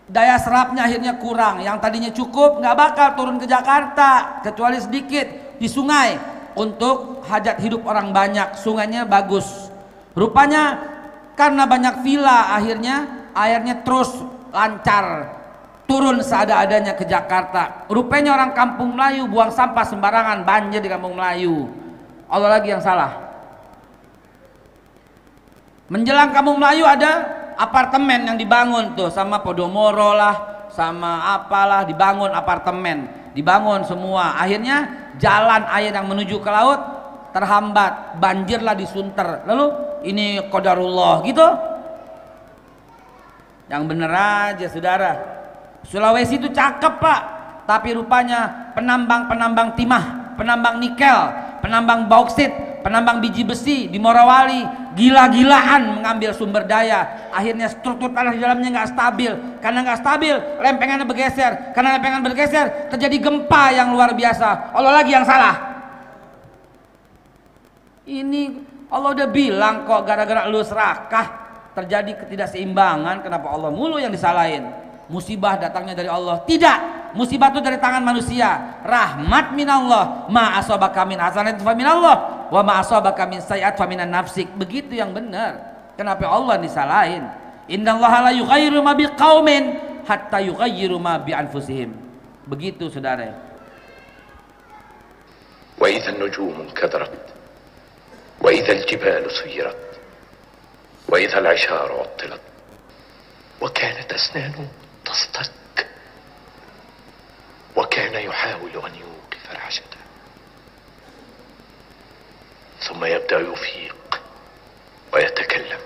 Daya serapnya akhirnya kurang. Yang tadinya cukup nggak bakal turun ke Jakarta kecuali sedikit di sungai untuk hajat hidup orang banyak sungainya bagus rupanya karena banyak villa akhirnya airnya terus lancar turun seada-adanya ke Jakarta rupanya orang kampung Melayu buang sampah sembarangan banjir di kampung Melayu Allah lagi yang salah. Menjelang kampung Melayu ada apartemen yang dibangun tuh sama Podomoro lah sama apalah dibangun apartemen. Dibangun semua. Akhirnya jalan air yang menuju ke laut terhambat banjirlah di Sunter lalu ini kodarullah gitu. Yang bener aja saudara. Sulawesi itu cakep pak. Tapi rupanya penambang-penambang timah penambang nikel penambang bauksit penambang biji besi di Morawali gila-gilaan mengambil sumber daya. Akhirnya struktur tanah di dalamnya nggak stabil. Karena nggak stabil lempengannya bergeser. Karena lempengan bergeser terjadi gempa yang luar biasa. Allah lagi yang salah. Ini Allah udah bilang kok gara-gara lu serakah terjadi ketidakseimbangan kenapa Allah mulu yang disalahin musibah datangnya dari Allah tidak musibah itu dari tangan manusia rahmat minallah ma asabaka min hasanatin fa minallah wa ma asabaka min sayiat fa minan nafsik begitu yang benar kenapa Allah disalahin innallaha la yughayyiru ma biqaumin hatta yughayyiru ma bi anfusihim begitu saudara
وإذا النجوم انكدرت وإذا الجبال سيرت وإذا العشار عطلت وكانت أسنانه تصطك وكان يحاول أن يوقف العجلة ثم يبدأ يفيق ويتكلم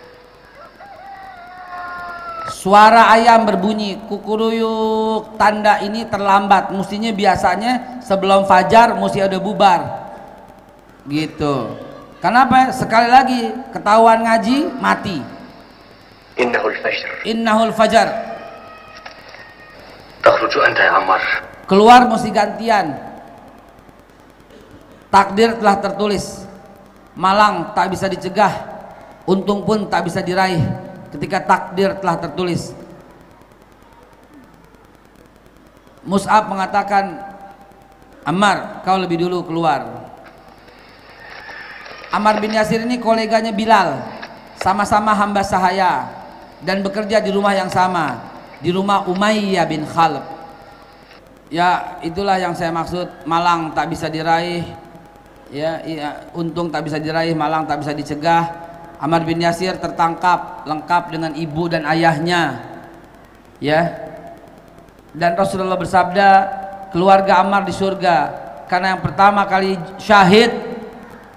Suara ayam berbunyi kukuruyuk tanda ini terlambat mestinya biasanya sebelum fajar mesti ada bubar gitu kenapa sekali lagi ketahuan ngaji mati
إنه الفجر
innahul fajar keluar mesti gantian. Takdir telah tertulis. Malang tak bisa dicegah. Untung pun tak bisa diraih ketika takdir telah tertulis. Mus'ab mengatakan Ammar kau lebih dulu keluar. Ammar bin Yasir ini koleganya Bilal sama-sama hamba sahaya dan bekerja di rumah yang sama di rumah Umayyah bin Khalid ya itulah yang saya maksud. Malang tak bisa diraih. Ya iya, untung tak bisa diraih malang tak bisa dicegah. Ammar bin Yasir tertangkap lengkap dengan ibu dan ayahnya. Ya. Dan Rasulullah bersabda keluarga Ammar di surga. Karena yang pertama kali syahid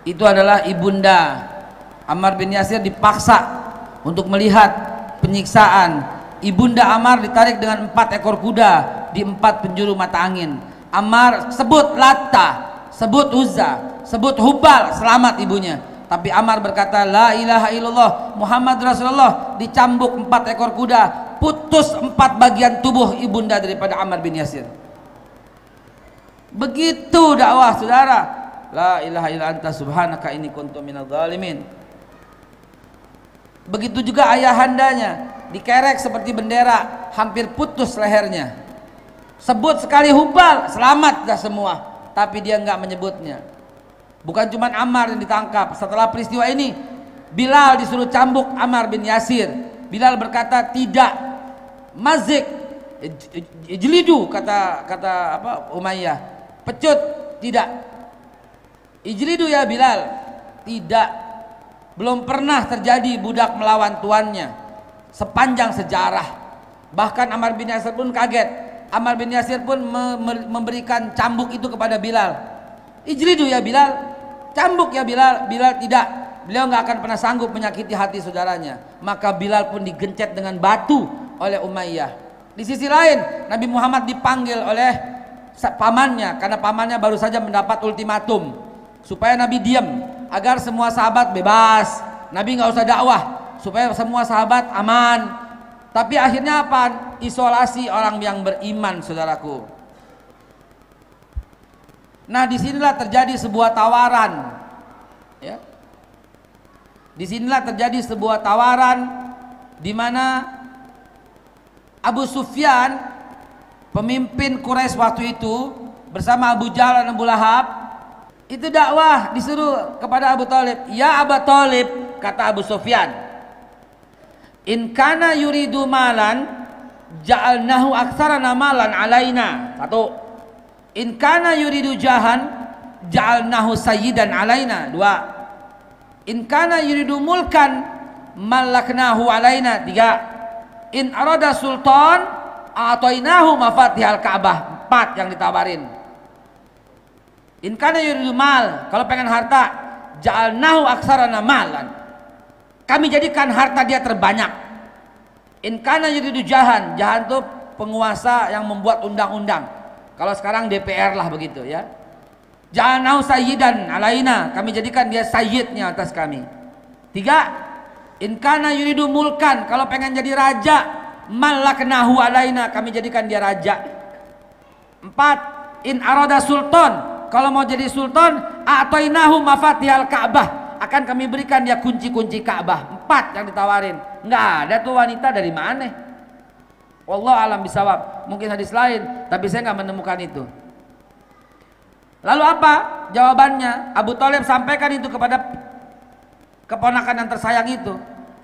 itu adalah ibunda. Ammar bin Yasir dipaksa untuk melihat penyiksaan ibunda Ammar ditarik dengan empat ekor kuda di empat penjuru mata angin. Ammar sebut Latta sebut Uzza sebut Hubal selamat ibunya. Tapi Ammar berkata la ilaha illallah Muhammad Rasulullah. Dicambuk empat ekor kuda putus empat bagian tubuh ibunda daripada Ammar bin Yasir. Begitu dakwah saudara. La ilaha illa anta subhanaka ini kuntu minal zalimin begitu juga ayahandanya dikerek seperti bendera hampir putus lehernya. Sebut sekali hubal selamat dah semua. Tapi dia enggak menyebutnya. Bukan cuma Ammar yang ditangkap. Setelah peristiwa ini Bilal disuruh cambuk Ammar bin Yasir. Bilal berkata tidak mazik ijlidu kata kata apa Umayyah. Pecut tidak. Ijlidu ya Bilal. Tidak belum pernah terjadi budak melawan tuannya sepanjang sejarah. Bahkan Ammar bin Yasir pun kaget. Ammar bin Yasir pun me me memberikan cambuk itu kepada Bilal. Ijlidu ya Bilal. Cambuk ya Bilal. Bilal tidak. Beliau nggak akan pernah sanggup menyakiti hati saudaranya. Maka Bilal pun digencet dengan batu oleh Umayyah. Di sisi lain Nabi Muhammad dipanggil oleh pamannya. Karena pamannya baru saja mendapat ultimatum supaya Nabi diam agar semua sahabat bebas. Nabi nggak usah dakwah supaya semua sahabat aman. Tapi akhirnya apa? Isolasi orang yang beriman saudaraku. Nah di sinilah terjadi sebuah tawaran. Ya. Di sinilah terjadi sebuah tawaran di mana Abu Sufyan pemimpin Quraisy waktu itu bersama Abu Jahal dan Abu Lahab itu dakwah disuruh kepada Abu Talib. Ya Abu Talib kata Abu Sufyan in kana yuridu malan ja'alnahu aktsarana malan alaina. Satu. In kana yuridu jahan ja'alnahu sayyidan alaina. Dua. In kana yuridu mulkan malaknahu alaina. Tiga. In arada sultan atoinahu mafatihal ka'bah. Empat yang ditawarin. In kana yuridu mal kalau pengen harta ja'alnahu aksarana malan kami jadikan harta dia terbanyak in kana yuridu jahan jahan itu penguasa yang membuat undang-undang kalau sekarang DPR lah begitu ya. Jangan sayyidan alaina, kami jadikan dia sayyidnya atas kami. Tiga, in kana yuridu mulkan, kalau pengen jadi raja, malaknahu alaina, kami jadikan dia raja. Empat, in arada sultan, kalau mau jadi sultan, a'tainahu mafatihal Ka'bah. Akan kami berikan dia kunci-kunci Ka'bah. Empat yang ditawarin. Nggak ada tuh wanita dari mana? Allah alam bisawab. Mungkin hadis lain, tapi saya nggak menemukan itu. Lalu apa jawabannya? Abu Talib sampaikan itu kepada keponakan yang tersayang itu.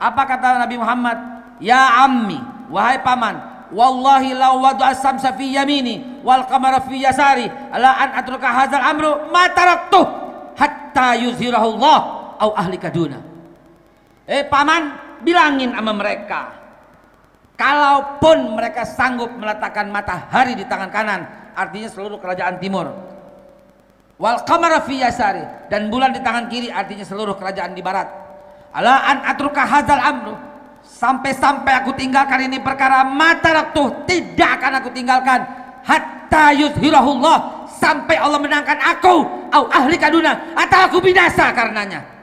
Apa kata Nabi Muhammad? Ya ammi, wahai paman, wallahi law wadu as-samsa fi yamini wal qamara fi yasari ala an atruka hadzal amru ma taraktu hatta yuzhirahu Allah au ahli kaduna. Eh paman, bilangin sama mereka. Kalaupun mereka sanggup meletakkan matahari di tangan kanan, artinya seluruh kerajaan timur. Wal qamara fi yasari dan bulan di tangan kiri artinya seluruh kerajaan di barat. Ala an atruka hadzal amru sampai-sampai aku tinggalkan ini perkara mata raktuh tidak akan aku tinggalkan hatta yuzhirahullah sampai Allah menangkan aku au ahli kaduna atau aku binasa karenanya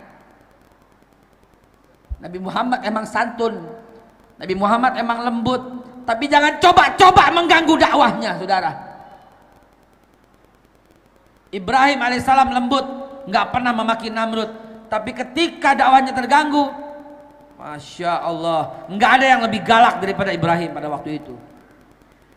Nabi Muhammad emang santun. Nabi Muhammad emang lembut. Tapi jangan coba-coba mengganggu dakwahnya saudara. Ibrahim alaihissalam lembut nggak pernah memaki Namrud. Tapi ketika dakwahnya terganggu Masya Allah nggak ada yang lebih galak daripada Ibrahim pada waktu itu.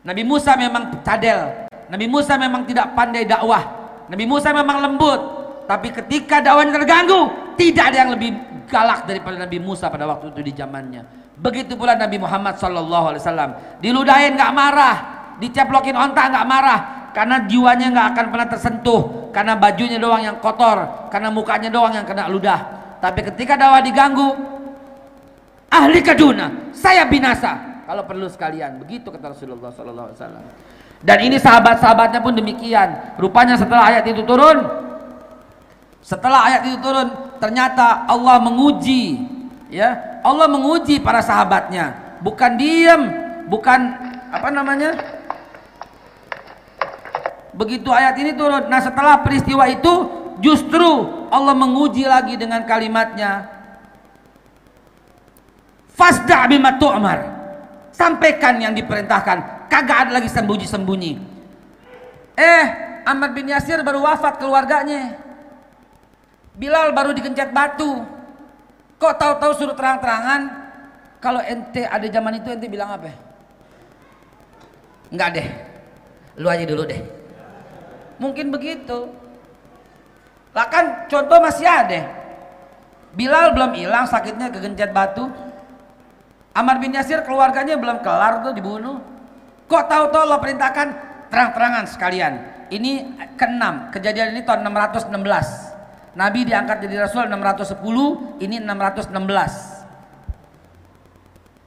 Nabi Musa memang cadel. Nabi Musa memang tidak pandai dakwah. Nabi Musa memang lembut. Tapi ketika dakwahnya terganggu tidak ada yang lebih galak daripada Nabi Musa pada waktu itu di zamannya. Begitu pula Nabi Muhammad Sallallahu Alaihi Wasallam. Diludahin nggak marah diceplokin ontak nggak marah karena jiwanya nggak akan pernah tersentuh karena bajunya doang yang kotor karena mukanya doang yang kena ludah. Tapi ketika dakwah diganggu ahli kaduna saya binasa. Kalau perlu sekalian begitu kata Rasulullah Sallallahu Alaihi Wasallam. Dan ini sahabat-sahabatnya pun demikian. Rupanya setelah ayat itu turun setelah ayat itu turun ternyata Allah menguji ya. Allah menguji para sahabatnya. Bukan diam bukan apa namanya? Begitu ayat ini turun. Nah setelah peristiwa itu justru Allah menguji lagi dengan kalimatnya. Fasda bima tu'mar. Sampaikan yang diperintahkan. Kagak ada lagi sembunyi-sembunyi. Eh Ahmad bin Yasir baru wafat keluarganya Bilal baru dikencet batu kok tahu-tahu suruh terang-terangan kalau ente ada zaman itu ente bilang apa enggak deh lu aja dulu deh mungkin begitu lah kan contoh masih ada Bilal belum hilang sakitnya kegencet batu Amar bin Yasir keluarganya belum kelar tuh dibunuh. Kok tahu-tahu Allah perintahkan terang-terangan sekalian. Ini keenam. Kejadian ini tahun 616. Nabi diangkat jadi Rasul 610, ini 616.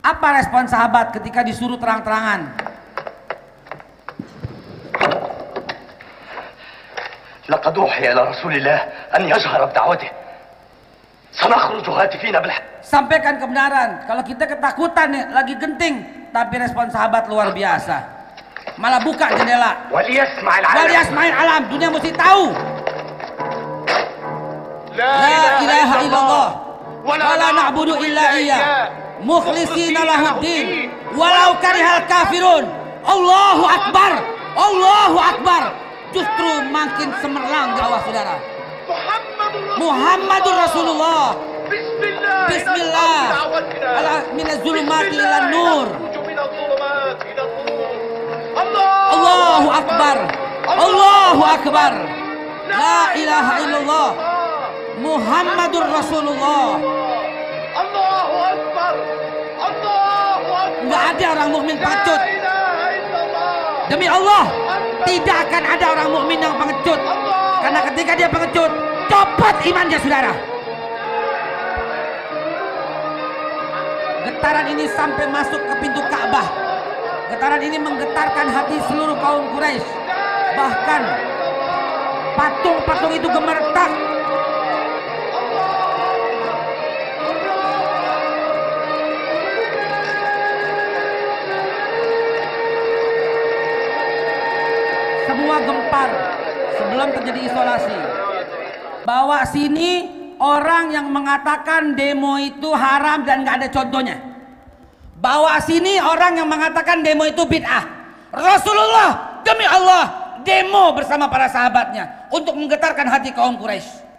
Apa respon sahabat ketika disuruh terang-terangan?
لقد أوحي إلى رسول الله أن يجهر بدعوته سنخرج هاتفين بالحق
Sampaikan kebenaran. Kalau kita ketakutan nih, lagi genting, tapi respon sahabat luar biasa. Malah buka jendela.
وليسمع
Wal
العالم
yasma'il alam, dunia mesti tahu. La ilaha illallah Wala na'budu illa iya Mukhlisina lahuddin Walau karihal kafirun Allahu Akbar Allahu Akbar Justru makin semerlang dakwah saudara. Muhammadur Rasulullah. Bismillah.
Bismillah. Minaz zulumati ila nur.
Allahu Akbar. Allahu Akbar. La ilaha illallah. Muhammadur Rasulullah.
Allahu Akbar. Allahu Akbar.
Enggak ada orang mukmin pengecut. Demi Allah, tidak akan ada orang mukmin yang pengecut. Karena ketika dia pengecut, copot imannya saudara. Getaran ini sampai masuk ke pintu Ka'bah. Getaran ini menggetarkan hati seluruh kaum Quraisy. Bahkan patung-patung itu gemertak Semua gempar sebelum terjadi isolasi. Bawa sini orang yang mengatakan demo itu haram dan nggak ada contohnya. Bawa sini orang yang mengatakan demo itu bid'ah. Rasulullah demi Allah demo bersama para sahabatnya untuk menggetarkan hati kaum Quraisy.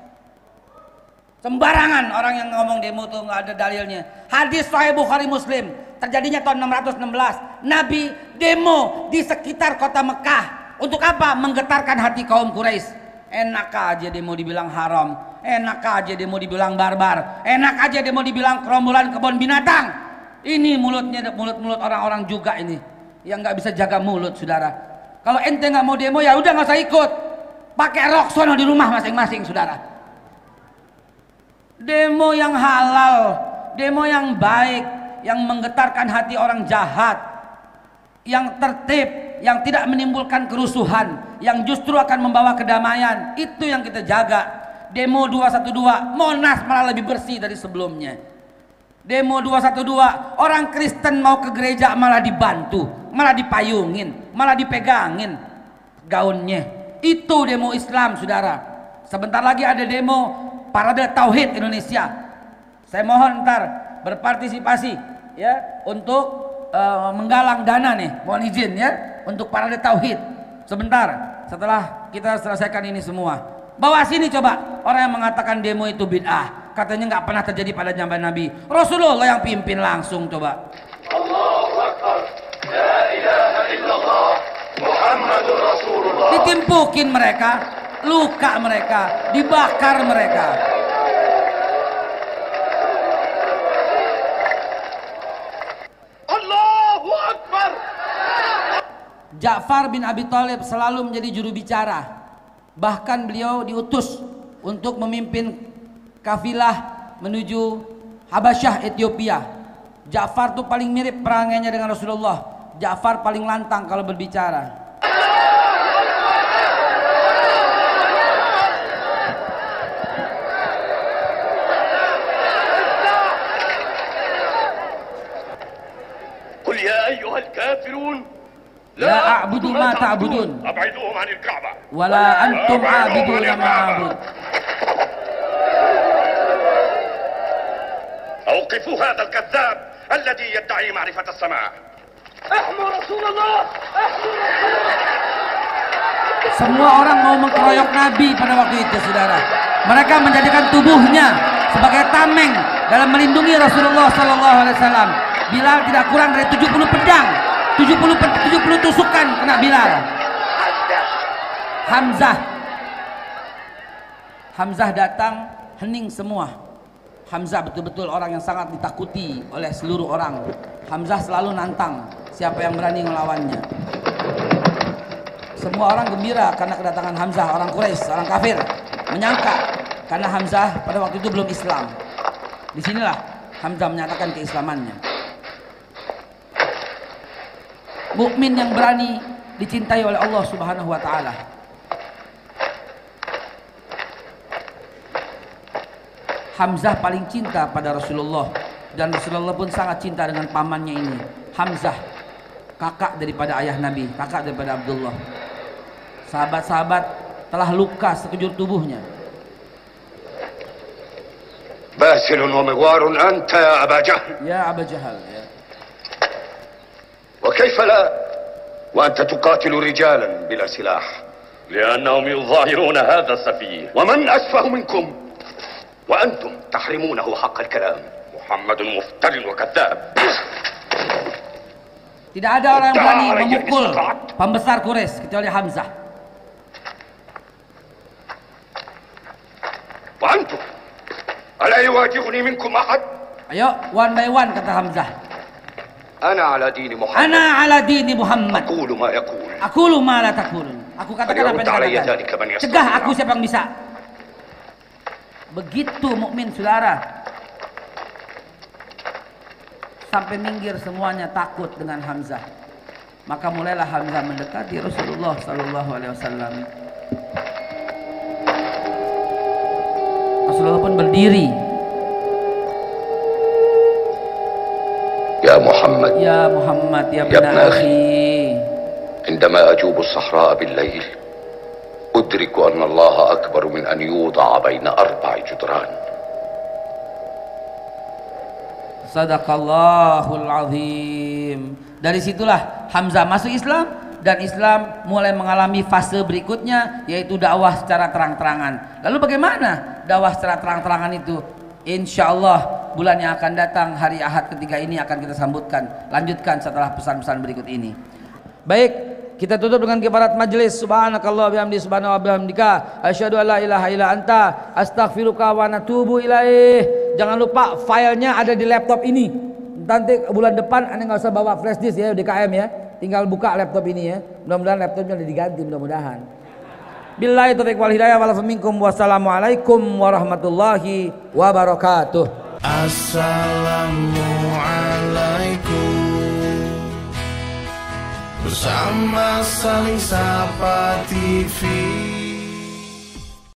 Sembarangan orang yang ngomong demo tuh nggak ada dalilnya. Hadis Sahih Bukhari Muslim terjadinya tahun 616. Nabi demo di sekitar kota Mekah. Untuk apa? Menggetarkan hati kaum Quraisy. Enak aja demo dibilang haram. Enak aja demo dibilang barbar. Enak aja demo dibilang kerombolan kebun binatang. Ini mulutnya mulut-mulut orang-orang juga ini yang nggak bisa jaga mulut, saudara. Kalau ente nggak mau demo ya udah nggak usah ikut. Pakai rok sono di rumah masing-masing, saudara demo yang halal, demo yang baik, yang menggetarkan hati orang jahat, yang tertib, yang tidak menimbulkan kerusuhan, yang justru akan membawa kedamaian. Itu yang kita jaga. Demo 212 Monas malah lebih bersih dari sebelumnya. Demo 212 orang Kristen mau ke gereja malah dibantu, malah dipayungin, malah dipegangin gaunnya. Itu demo Islam, Saudara. Sebentar lagi ada demo parade tauhid Indonesia. Saya mohon ntar berpartisipasi ya untuk uh, menggalang dana nih, mohon izin ya untuk parade tauhid. Sebentar setelah kita selesaikan ini semua. Bawa sini coba orang yang mengatakan demo itu bid'ah. Katanya nggak pernah terjadi pada zaman Nabi. Rasulullah yang pimpin langsung coba. Ditimpukin mereka luka mereka, dibakar mereka. Allahu Akbar. Ja'far bin Abi Thalib selalu menjadi juru bicara. Bahkan beliau diutus untuk memimpin kafilah menuju Habasyah Ethiopia. Ja'far tuh paling mirip perangainya dengan Rasulullah. Ja'far paling lantang kalau berbicara.
لا أعبد ما تعبدون أبعدوهم عن الكعبة
ولا أنتم عابدون ما أعبد
أوقفوا هذا الكذاب الذي يدعي معرفة السماء احموا رسول الله احموا رسول الله
Semua orang mau mengkeroyok Nabi pada waktu itu, saudara. Mereka menjadikan tubuhnya sebagai tameng dalam melindungi Rasulullah Sallallahu Alaihi Wasallam. Bilal tidak kurang dari 70 pedang 70 70 tusukan kena Bilal. Hamzah. Hamzah datang hening semua. Hamzah betul-betul orang yang sangat ditakuti oleh seluruh orang. Hamzah selalu nantang siapa yang berani melawannya. Semua orang gembira karena kedatangan Hamzah orang Quraisy orang kafir. Menyangka karena Hamzah pada waktu itu belum Islam. Di sinilah Hamzah menyatakan keislamannya mukmin yang berani dicintai oleh Allah Subhanahu wa taala. Hamzah paling cinta pada Rasulullah dan Rasulullah pun sangat cinta dengan pamannya ini. Hamzah kakak daripada ayah Nabi, kakak daripada Abdullah. Sahabat-sahabat telah luka sekejur tubuhnya.
Basilun wa migwarun anta ya Aba Jahal.
Ya Aba Jahal. Ya.
وكيف لا؟ وأنت تقاتل رجالا بلا سلاح. لأنهم يظاهرون هذا السفيه. ومن أسفه منكم؟ وأنتم تحرمونه حق الكلام. محمد مفتر وكذاب
Tidak ada orang yang berani memukul pembesar Quraisy kecuali Hamzah.
وأنتم ألا يواجهني منكم أحد؟
Ayo, one by one kata Hamzah.
Ana ala dini Muhammad.
Ana ala dini Muhammad.
Aqulu ma yaqul.
Aqulu ma la taqulun. Aku katakan apa yang katakan. Cegah aku siapa yang bisa. Begitu mukmin saudara. Sampai minggir semuanya takut dengan Hamzah. Maka mulailah Hamzah mendekati Rasulullah sallallahu alaihi wasallam. Rasulullah pun berdiri
يا محمد
يا محمد يا ابن,
يا ابن أخي عندما أجوب الصحراء بالليل أدرك أن الله أكبر من أن يوضع بين أربع جدران
Sadaqallahul azim. Dari situlah Hamzah masuk Islam dan Islam mulai mengalami fase berikutnya yaitu dakwah secara terang-terangan. Lalu bagaimana dakwah secara terang-terangan itu? Insya Allah bulan yang akan datang hari Ahad ketiga ini akan kita sambutkan. Lanjutkan setelah pesan-pesan berikut ini. Baik, kita tutup dengan kifarat majelis. Subhanakallah bihamdi subhanahu wa bihamdika asyhadu an la ilaha illa anta astaghfiruka wa natubu ilaih. Jangan lupa filenya ada di laptop ini. Nanti bulan depan Anda nggak usah bawa flash disk ya DKM ya. Tinggal buka laptop ini ya. Mudah-mudahan laptopnya udah diganti mudah-mudahan. Billahi taufiq wal hidayah. Wal minkum. Wassalamualaikum warahmatullahi wabarakatuh.
Assalamualaikum. Bersama saling sapa TV